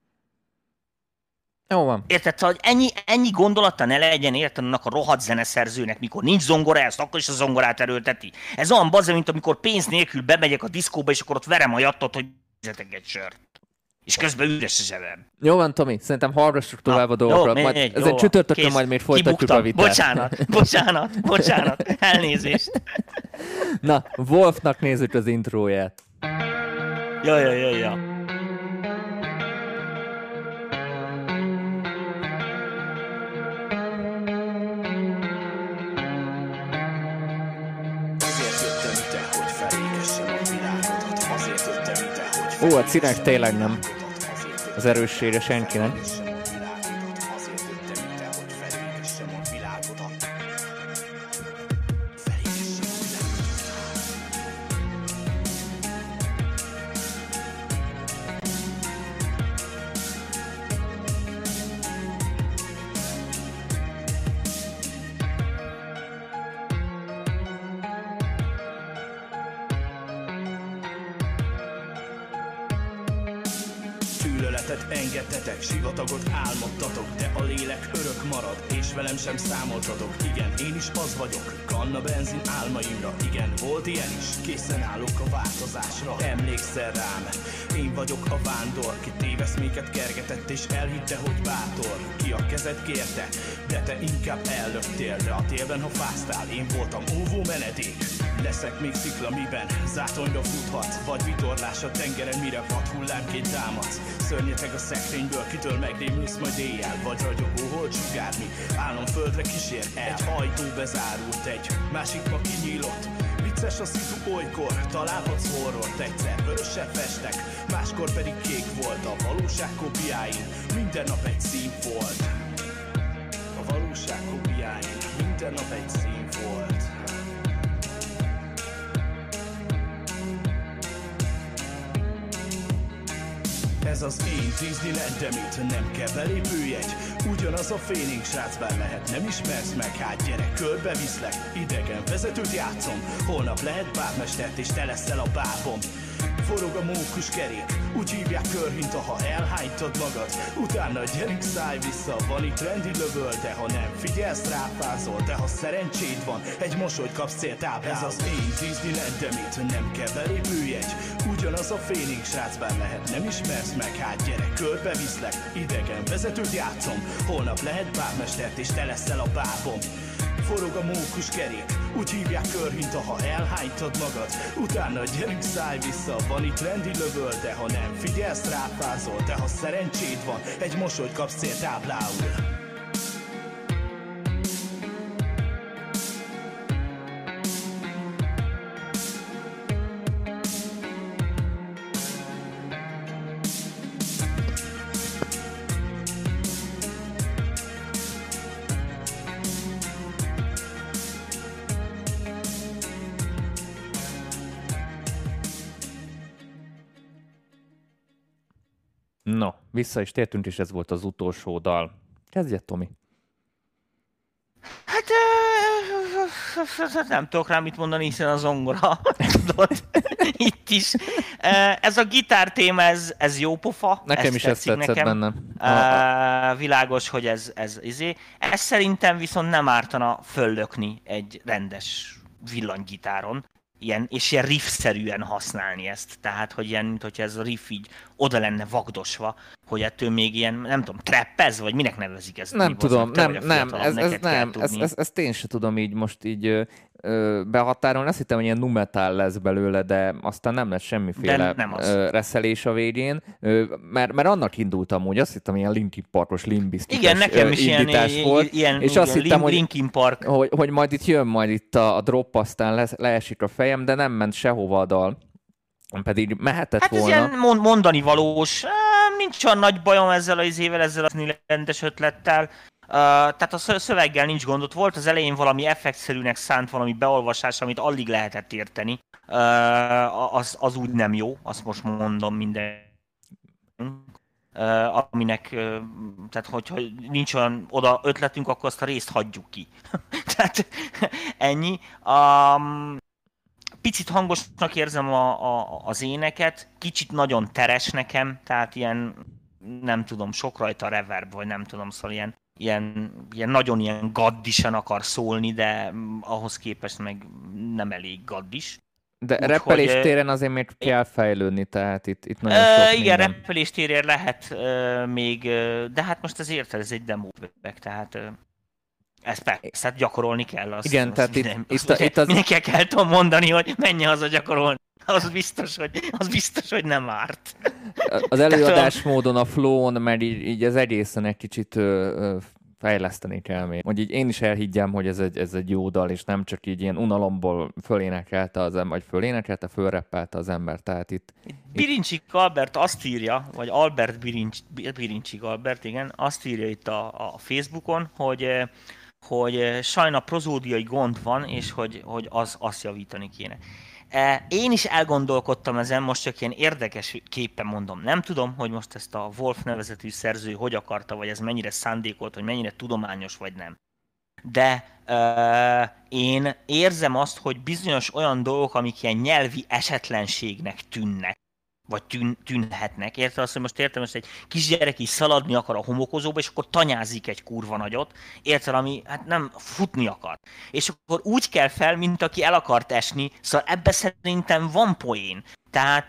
Jó van. Érted? Szóval hogy ennyi, ennyi gondolata ne legyen érted annak a rohadt zeneszerzőnek, mikor nincs zongora, ezt akkor is a zongorát erőlteti. Ez olyan bazza, mint amikor pénz nélkül bemegyek a diszkóba, és akkor ott verem a jattot, hogy fizetek egy sört. És közben üres a zsebem. Jó van, Tomi, szerintem hallgassuk tovább a dolgokat. Jó, majd, megy, ezen jó, csütörtökön kész. majd még folytatjuk Kibuktam. a vitát. Bocsánat, bocsánat, bocsánat, elnézést. Na, Wolfnak nézzük az intróját. Ja, ja, ja, ja. Ó, a cinek tényleg nem az erőssége senkinek. Én voltam óvó menedék. Leszek még szikla, miben? Zátonyra futhatsz Vagy vitorlás a tengeren, mire vadhullámként támadsz. Szörnyeteg a szekrényből, kitől megrémülsz majd éjjel. Vagy ragyogó holcsugármi, álom földre kísér. El Egy ajtó bezárult, egy másik ma kinyílott. Vicces a szitu olykor, találhatsz horrort. Egyszer vörösen festek, máskor pedig kék volt A valóság kopiáin, minden nap egy szín volt. A valóság kopiáin, minden nap egy szín volt. Ez az én Disneyland, amit nem kell belépőjegy Ugyanaz a félénk srác, bár lehet nem ismersz meg. Hát gyere, körbeviszlek, idegen vezetőt játszom. Holnap lehet bármestert és te leszel a bábom Forog a mókus kerék, úgy hívják körhinta, ha elhánytad magad. Utána gyerünk szállj vissza, van itt rendi lövöl De ha nem figyelsz, ráfázol De ha szerencséd van, egy mosolyt kapsz céltáblával Ez az én Disneyland, amit nem kell belépőjegy Ugyanaz a félénk srác, bár lehet nem ismersz meg. Hát gyere, körbeviszlek, idegen vezetőt játszom. Holnap lehet bármestert és te leszel a bábom. Forog a mókus kerék, úgy hívják körhinta, ha elhánytad magad. Utána gyerünk szállj vissza, van itt rendi lövöl De ha nem figyelsz, ráfázol. De ha szerencséd van, egy mosolyt kapsz céltáblául vissza is tértünk, és ez volt az utolsó dal. Kezdje, Tomi. Hát nem tudok rá mit mondani, hiszen a zongora itt is. Ez a gitár téma, ez, ez jó pofa. Nekem is ez tetszett benne. A- Ö, világos, hogy ez, ez izé. Ez szerintem viszont nem ártana föllökni egy rendes villanygitáron. Ilyen, és ilyen riff-szerűen használni ezt. Tehát, hogy ilyen, mint hogyha ez a riff így oda lenne vagdosva, hogy ettől még ilyen, nem tudom, trappez, vagy minek nevezik ezt? Nem tudom, nem, nem, ez, ez nem, ezt, tudni. ezt, ezt én sem tudom így most így ö, behatárolni. Azt hittem, hogy ilyen numetál lesz belőle, de aztán nem lesz semmiféle De nem az. ö, reszelés a végén, ö, mert, mert annak indultam úgy, azt hittem, ilyen Linkin Parkos limbisztites Igen, nekem is ilyen, ilyen, volt, ilyen, és igen, azt hittem, hogy, Linkin Park. hogy, hogy majd itt jön majd itt a, a drop, aztán le, leesik a fejem, de nem ment sehova a dal. Pedig mehetett Hát ez volna. ilyen mond, mondani valós, nincs olyan nagy bajom ezzel az izével, ezzel az rendes ötlettel. Uh, tehát a szö- szöveggel nincs gondot. Volt az elején valami effektszerűnek szánt valami beolvasás, amit alig lehetett érteni. Uh, az, az úgy nem jó, azt most mondom minden. Uh, aminek, uh, tehát hogyha nincs olyan oda ötletünk, akkor azt a részt hagyjuk ki. tehát ennyi. Um, picit hangosnak érzem a, a, az éneket, kicsit nagyon teres nekem, tehát ilyen, nem tudom, sok rajta reverb, vagy nem tudom, szóval ilyen, ilyen, ilyen nagyon ilyen gaddisan akar szólni, de ahhoz képest meg nem elég gaddis. De Úgyhogy, repelés ö, téren azért még kell fejlődni, tehát itt, itt nagyon Ö, sok igen, minden. repülés térért lehet ö, még, ö, de hát most az érted, ez egy demo tehát ö, ezt persze, gyakorolni kell. Azt, Igen, azt tehát itt- minden, itt azt a- itt az- Mindenkinek kell tudom mondani, hogy menj haza gyakorolni. Az biztos, hogy, az biztos, hogy nem árt. Az előadásmódon, a flow-on, mert így, így az egészen egy kicsit ö, fejleszteni kell még. Hogy így én is elhiggyem, hogy ez egy, ez egy jó dal, és nem csak így ilyen unalomból fölénekelte az ember, vagy fölénekelte, fölreppelte az ember. Tehát itt, Birincsik Albert azt írja, vagy Albert Birincs, Birincsik Albert, igen, azt írja itt a, a Facebookon, hogy hogy eh, sajna prozódiai gond van, és hogy, hogy az, azt javítani kéne. Eh, Én is elgondolkodtam ezen, most csak ilyen érdekes képpen mondom. Nem tudom, hogy most ezt a Wolf nevezetű szerző hogy akarta, vagy ez mennyire szándékolt, vagy mennyire tudományos, vagy nem. De uh, én érzem azt, hogy bizonyos olyan dolgok, amik ilyen nyelvi esetlenségnek tűnnek, vagy tűn, tűnhetnek. Érted azt, hogy most értem, most egy kisgyerek is szaladni akar a homokozóba, és akkor tanyázik egy kurva nagyot, érted, ami hát nem futni akar. És akkor úgy kell fel, mint aki el akart esni, szóval ebbe szerintem van poén. Tehát,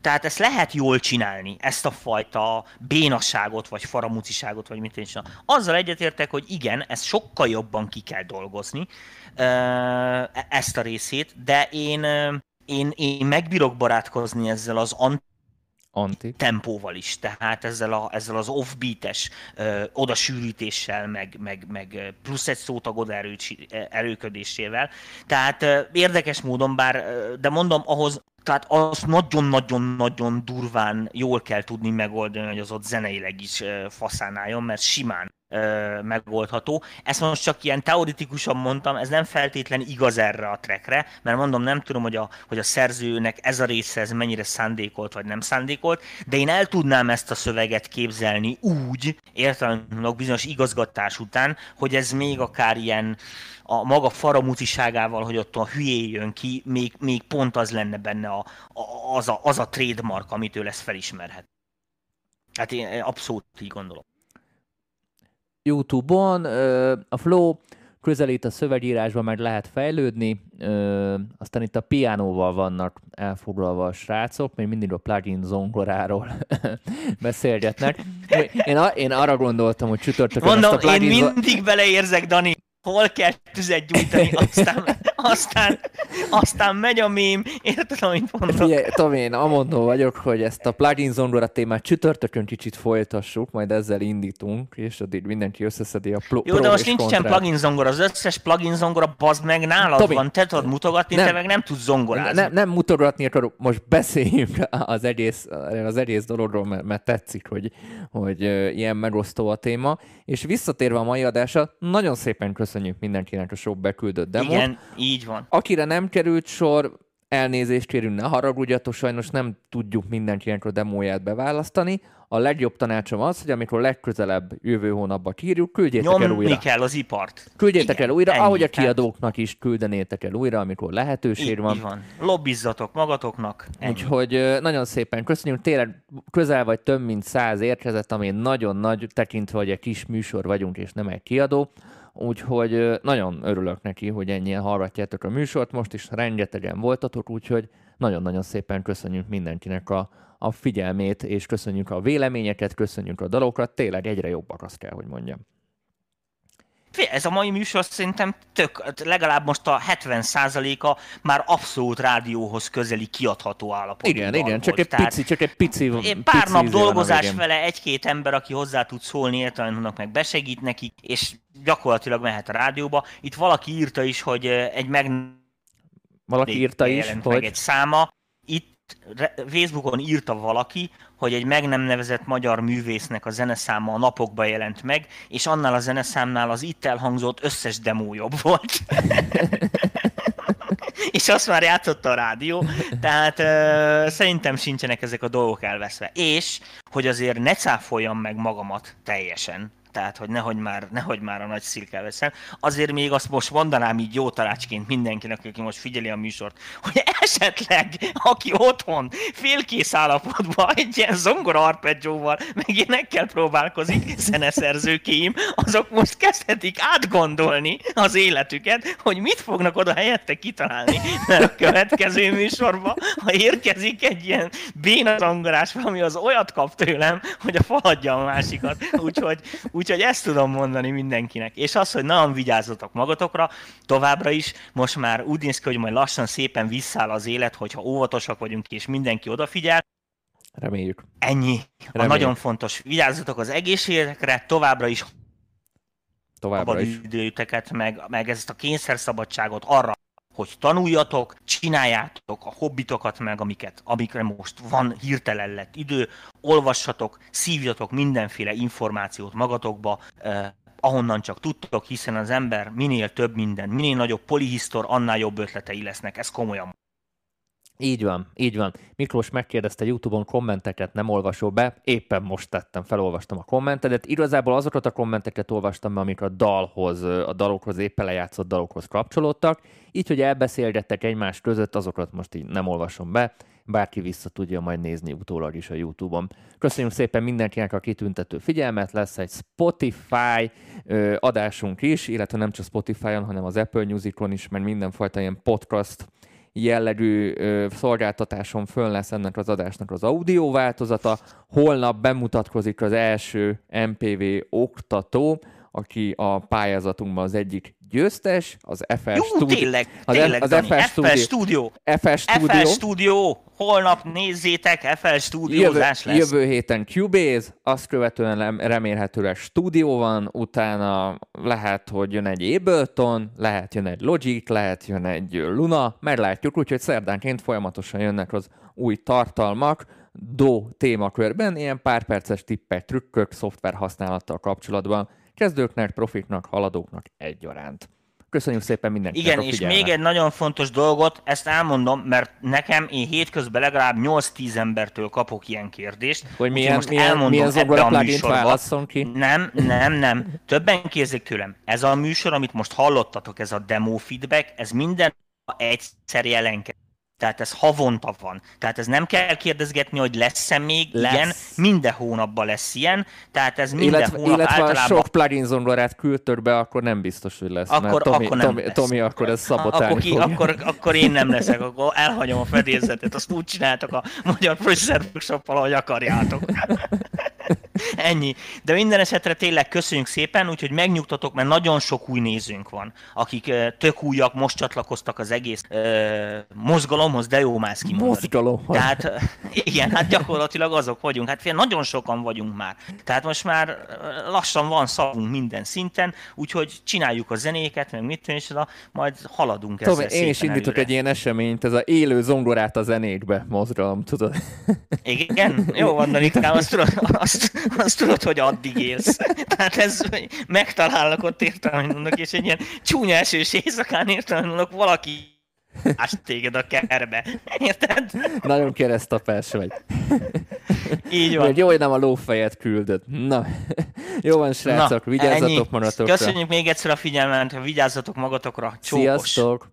tehát ezt lehet jól csinálni, ezt a fajta bénasságot, vagy faramuciságot, vagy mit én is. Azzal egyetértek, hogy igen, ezt sokkal jobban ki kell dolgozni, e- ezt a részét, de én, én, én megbírok barátkozni ezzel az Anti. tempóval is, tehát ezzel, a, ezzel az offbeates ö, odasűrítéssel, meg, meg, meg plusz egy szótag oda erőcsi- erőködésével. Tehát ö, érdekes módon, bár, ö, de mondom, ahhoz tehát azt nagyon-nagyon-nagyon durván jól kell tudni megoldani, hogy az ott zeneileg is faszán álljon, mert simán megoldható. Ezt most csak ilyen teoretikusan mondtam, ez nem feltétlen igaz erre a trackre, mert mondom, nem tudom, hogy a, hogy a szerzőnek ez a része ez mennyire szándékolt, vagy nem szándékolt, de én el tudnám ezt a szöveget képzelni úgy, értelemben bizonyos igazgatás után, hogy ez még akár ilyen a maga faramuciságával, hogy ott a hülyé jön ki, még, még pont az lenne benne a, a, az, a, az a trademark, amitől ezt felismerhet. Hát én abszolút így gondolom. YouTube-on a Flow közelít a szövegírásban, meg lehet fejlődni, ö, aztán itt a piánóval vannak elfoglalva a srácok, még mindig a plugin zongoráról beszélgetnek. Én, a, én arra gondoltam, hogy csütörtökön Mondom, ezt a én plugin zo- mindig beleérzek, Dani, hol kell tüzet gyújtani, aztán, aztán, aztán megy a mém, érted, amit mondok? Figyelj, Tomi, én amondó vagyok, hogy ezt a plugin zongora témát csütörtökön kicsit folytassuk, majd ezzel indítunk, és addig mindenki összeszedi a pl- Jó, de most nincsen kontrát. plugin zongora, az összes plugin zongora bazd meg nálad Tomi, van, te tudod mutogatni, nem. te meg nem tudsz zongorázni. Ne, nem mutogatni akarok, most beszéljünk az egész, az egész dologról, mert, mert tetszik, hogy, hogy ilyen megosztó a téma. És visszatérve a mai adásra, nagyon szépen köszönjük mindenkinek a sok beküldött demót. Igen, így van. Akire nem került sor, elnézést kérünk, ne haragudjatok, sajnos nem tudjuk mindenkinek a demóját beválasztani. A legjobb tanácsom az, hogy amikor legközelebb jövő hónapban kírjuk, küldjétek el Nyomni újra. kell az ipart. Küldjétek Igen, el újra, ennyi. ahogy a kiadóknak is küldenétek el újra, amikor lehetőség Így, van. így van. Lobbizzatok magatoknak. Ennyi. Úgyhogy nagyon szépen köszönjük, tényleg közel vagy több mint száz érkezett, ami nagyon nagy, tekintve, hogy egy kis műsor vagyunk, és nem egy kiadó. Úgyhogy nagyon örülök neki, hogy ennyien hallgatjátok a műsort, most is rengetegen voltatok, úgyhogy nagyon-nagyon szépen köszönjük mindenkinek a, a figyelmét, és köszönjük a véleményeket, köszönjük a dalokat, tényleg egyre jobbak, azt kell, hogy mondjam. Ez a mai műsor szerintem tök, legalább most a 70%-a már abszolút rádióhoz közeli kiadható állapotú Igen, igen, csak volt. egy Tehát pici, csak egy pici, pár pici nap van dolgozás vele, egy-két ember, aki hozzá tud szólni, értelemben meg besegít nekik, és gyakorlatilag mehet a rádióba. Itt valaki írta is, hogy egy meg Valaki írta is, hogy egy száma. Facebookon írta valaki, hogy egy meg nem nevezett magyar művésznek a zeneszáma a napokban jelent meg, és annál a zeneszámnál az itt elhangzott összes demó jobb volt. és azt már játszotta a rádió, tehát ö, szerintem sincsenek ezek a dolgok elveszve. És, hogy azért ne cáfoljam meg magamat teljesen, tehát, hogy nehogy már, nehogy már a nagy szilk elveszem. Azért még azt most mondanám így jó tanácsként mindenkinek, aki most figyeli a műsort, hogy esetleg, aki otthon félkész állapotban egy ilyen zongora arpeggióval, meg ilyenekkel próbálkozik, zeneszerzőkém, azok most kezdhetik átgondolni az életüket, hogy mit fognak oda helyette kitalálni, mert a következő műsorban, ha érkezik egy ilyen béna zongorás, valami az olyat kap tőlem, hogy a faladja a másikat. Úgyhogy, úgyhogy ezt tudom mondani mindenkinek. És az, hogy nagyon vigyázzatok magatokra, továbbra is, most már úgy néz ki, hogy majd lassan szépen visszáll az élet, hogyha óvatosak vagyunk és mindenki odafigyel. reméljük. Ennyi. A Reméljük. nagyon fontos. Vigyázzatok az egészségetekre, továbbra is Továbbra is. szabadidőteket, meg, meg ezt a kényszerszabadságot arra, hogy tanuljatok, csináljátok a hobbitokat meg, amiket, amikre most van hirtelen lett idő, olvassatok, szívjatok mindenféle információt magatokba, eh, ahonnan csak tudtok, hiszen az ember minél több minden, minél nagyobb polihisztor, annál jobb ötletei lesznek, ez komolyan. Így van, így van. Miklós megkérdezte YouTube-on kommenteket, nem olvasol be. Éppen most tettem, felolvastam a kommentedet. Igazából azokat a kommenteket olvastam amik a dalhoz, a dalokhoz, éppen lejátszott dalokhoz kapcsolódtak. Így, hogy elbeszélgettek egymás között, azokat most így nem olvasom be. Bárki vissza tudja majd nézni utólag is a YouTube-on. Köszönjük szépen mindenkinek a kitüntető figyelmet. Lesz egy Spotify adásunk is, illetve nem csak Spotify-on, hanem az Apple Music-on is, mert mindenfajta ilyen podcast jellegű ö, szolgáltatáson föl lesz ennek az adásnak az audio változata. Holnap bemutatkozik az első MPV oktató, aki a pályázatunkban az egyik győztes, az FL Jó, Studio. tényleg, az, tényleg, az FL FL Studio. FL Studio. FL Studio. Holnap nézzétek, FL Jövő, Studiózás lesz. jövő héten Cubase, azt követően remélhetőleg stúdió van, utána lehet, hogy jön egy Ableton, lehet jön egy Logic, lehet jön egy Luna, meglátjuk, úgyhogy szerdánként folyamatosan jönnek az új tartalmak, Do témakörben, ilyen pár perces tippek, trükkök, szoftver használattal kapcsolatban, kezdőknek, profiknak, haladóknak egyaránt. Köszönjük szépen mindenkinek Igen, és még egy nagyon fontos dolgot, ezt elmondom, mert nekem én hétközben legalább 8-10 embertől kapok ilyen kérdést. Hogy milyen, most milyen, elmondom milyen ebbe a műsorba. ki? Nem, nem, nem. Többen kérdezik tőlem. Ez a műsor, amit most hallottatok, ez a demo feedback, ez minden egyszer jelenkedik. Tehát ez havonta van. Tehát ez nem kell kérdezgetni, hogy lesz-e még. Lesz. Igen, minden hónapban lesz ilyen. Tehát ez minden illetve, hónap illetve általában sok plugin zongorát küldtök be, akkor nem biztos, hogy lesz. mert Akkor- Tomi, akkor nem Tomi, lesz. Tomi akkor ezt szabotálni akkor, ki, akkor, akkor én nem leszek, akkor elhagyom a fedélzetet, azt úgy csináltak a Magyar Producer workshop ahogy akarjátok. Ennyi. De minden esetre tényleg köszönjük szépen, úgyhogy megnyugtatok, mert nagyon sok új nézőnk van, akik tök újak, most csatlakoztak az egész ö, mozgalomhoz, de jó mász kimondani. Mozgalomhoz. Tehát igen, hát gyakorlatilag azok vagyunk. Hát fél, nagyon sokan vagyunk már. Tehát most már lassan van szavunk minden szinten, úgyhogy csináljuk a zenéket, meg mit tudom, és oda, majd haladunk ezzel Tomi, én is indítok előre. egy ilyen eseményt, ez a élő zongorát a zenékbe mozgalom, tudod? Igen? Jó van, Danikám, azt tudod, azt, azt tudod, hogy addig élsz. Tehát ez, megtalálnak ott értelműnök, és egy ilyen csúnya esős éjszakán értelműnök valaki ást téged a kerbe. Érted? Nagyon keresztapás vagy. Így van. jó, hogy nem a lófejet küldött. Na, jó van, srácok, Na, vigyázzatok ennyi. magatokra. Köszönjük még egyszer a figyelmet, vigyázzatok magatokra. Csókos. Sziasztok!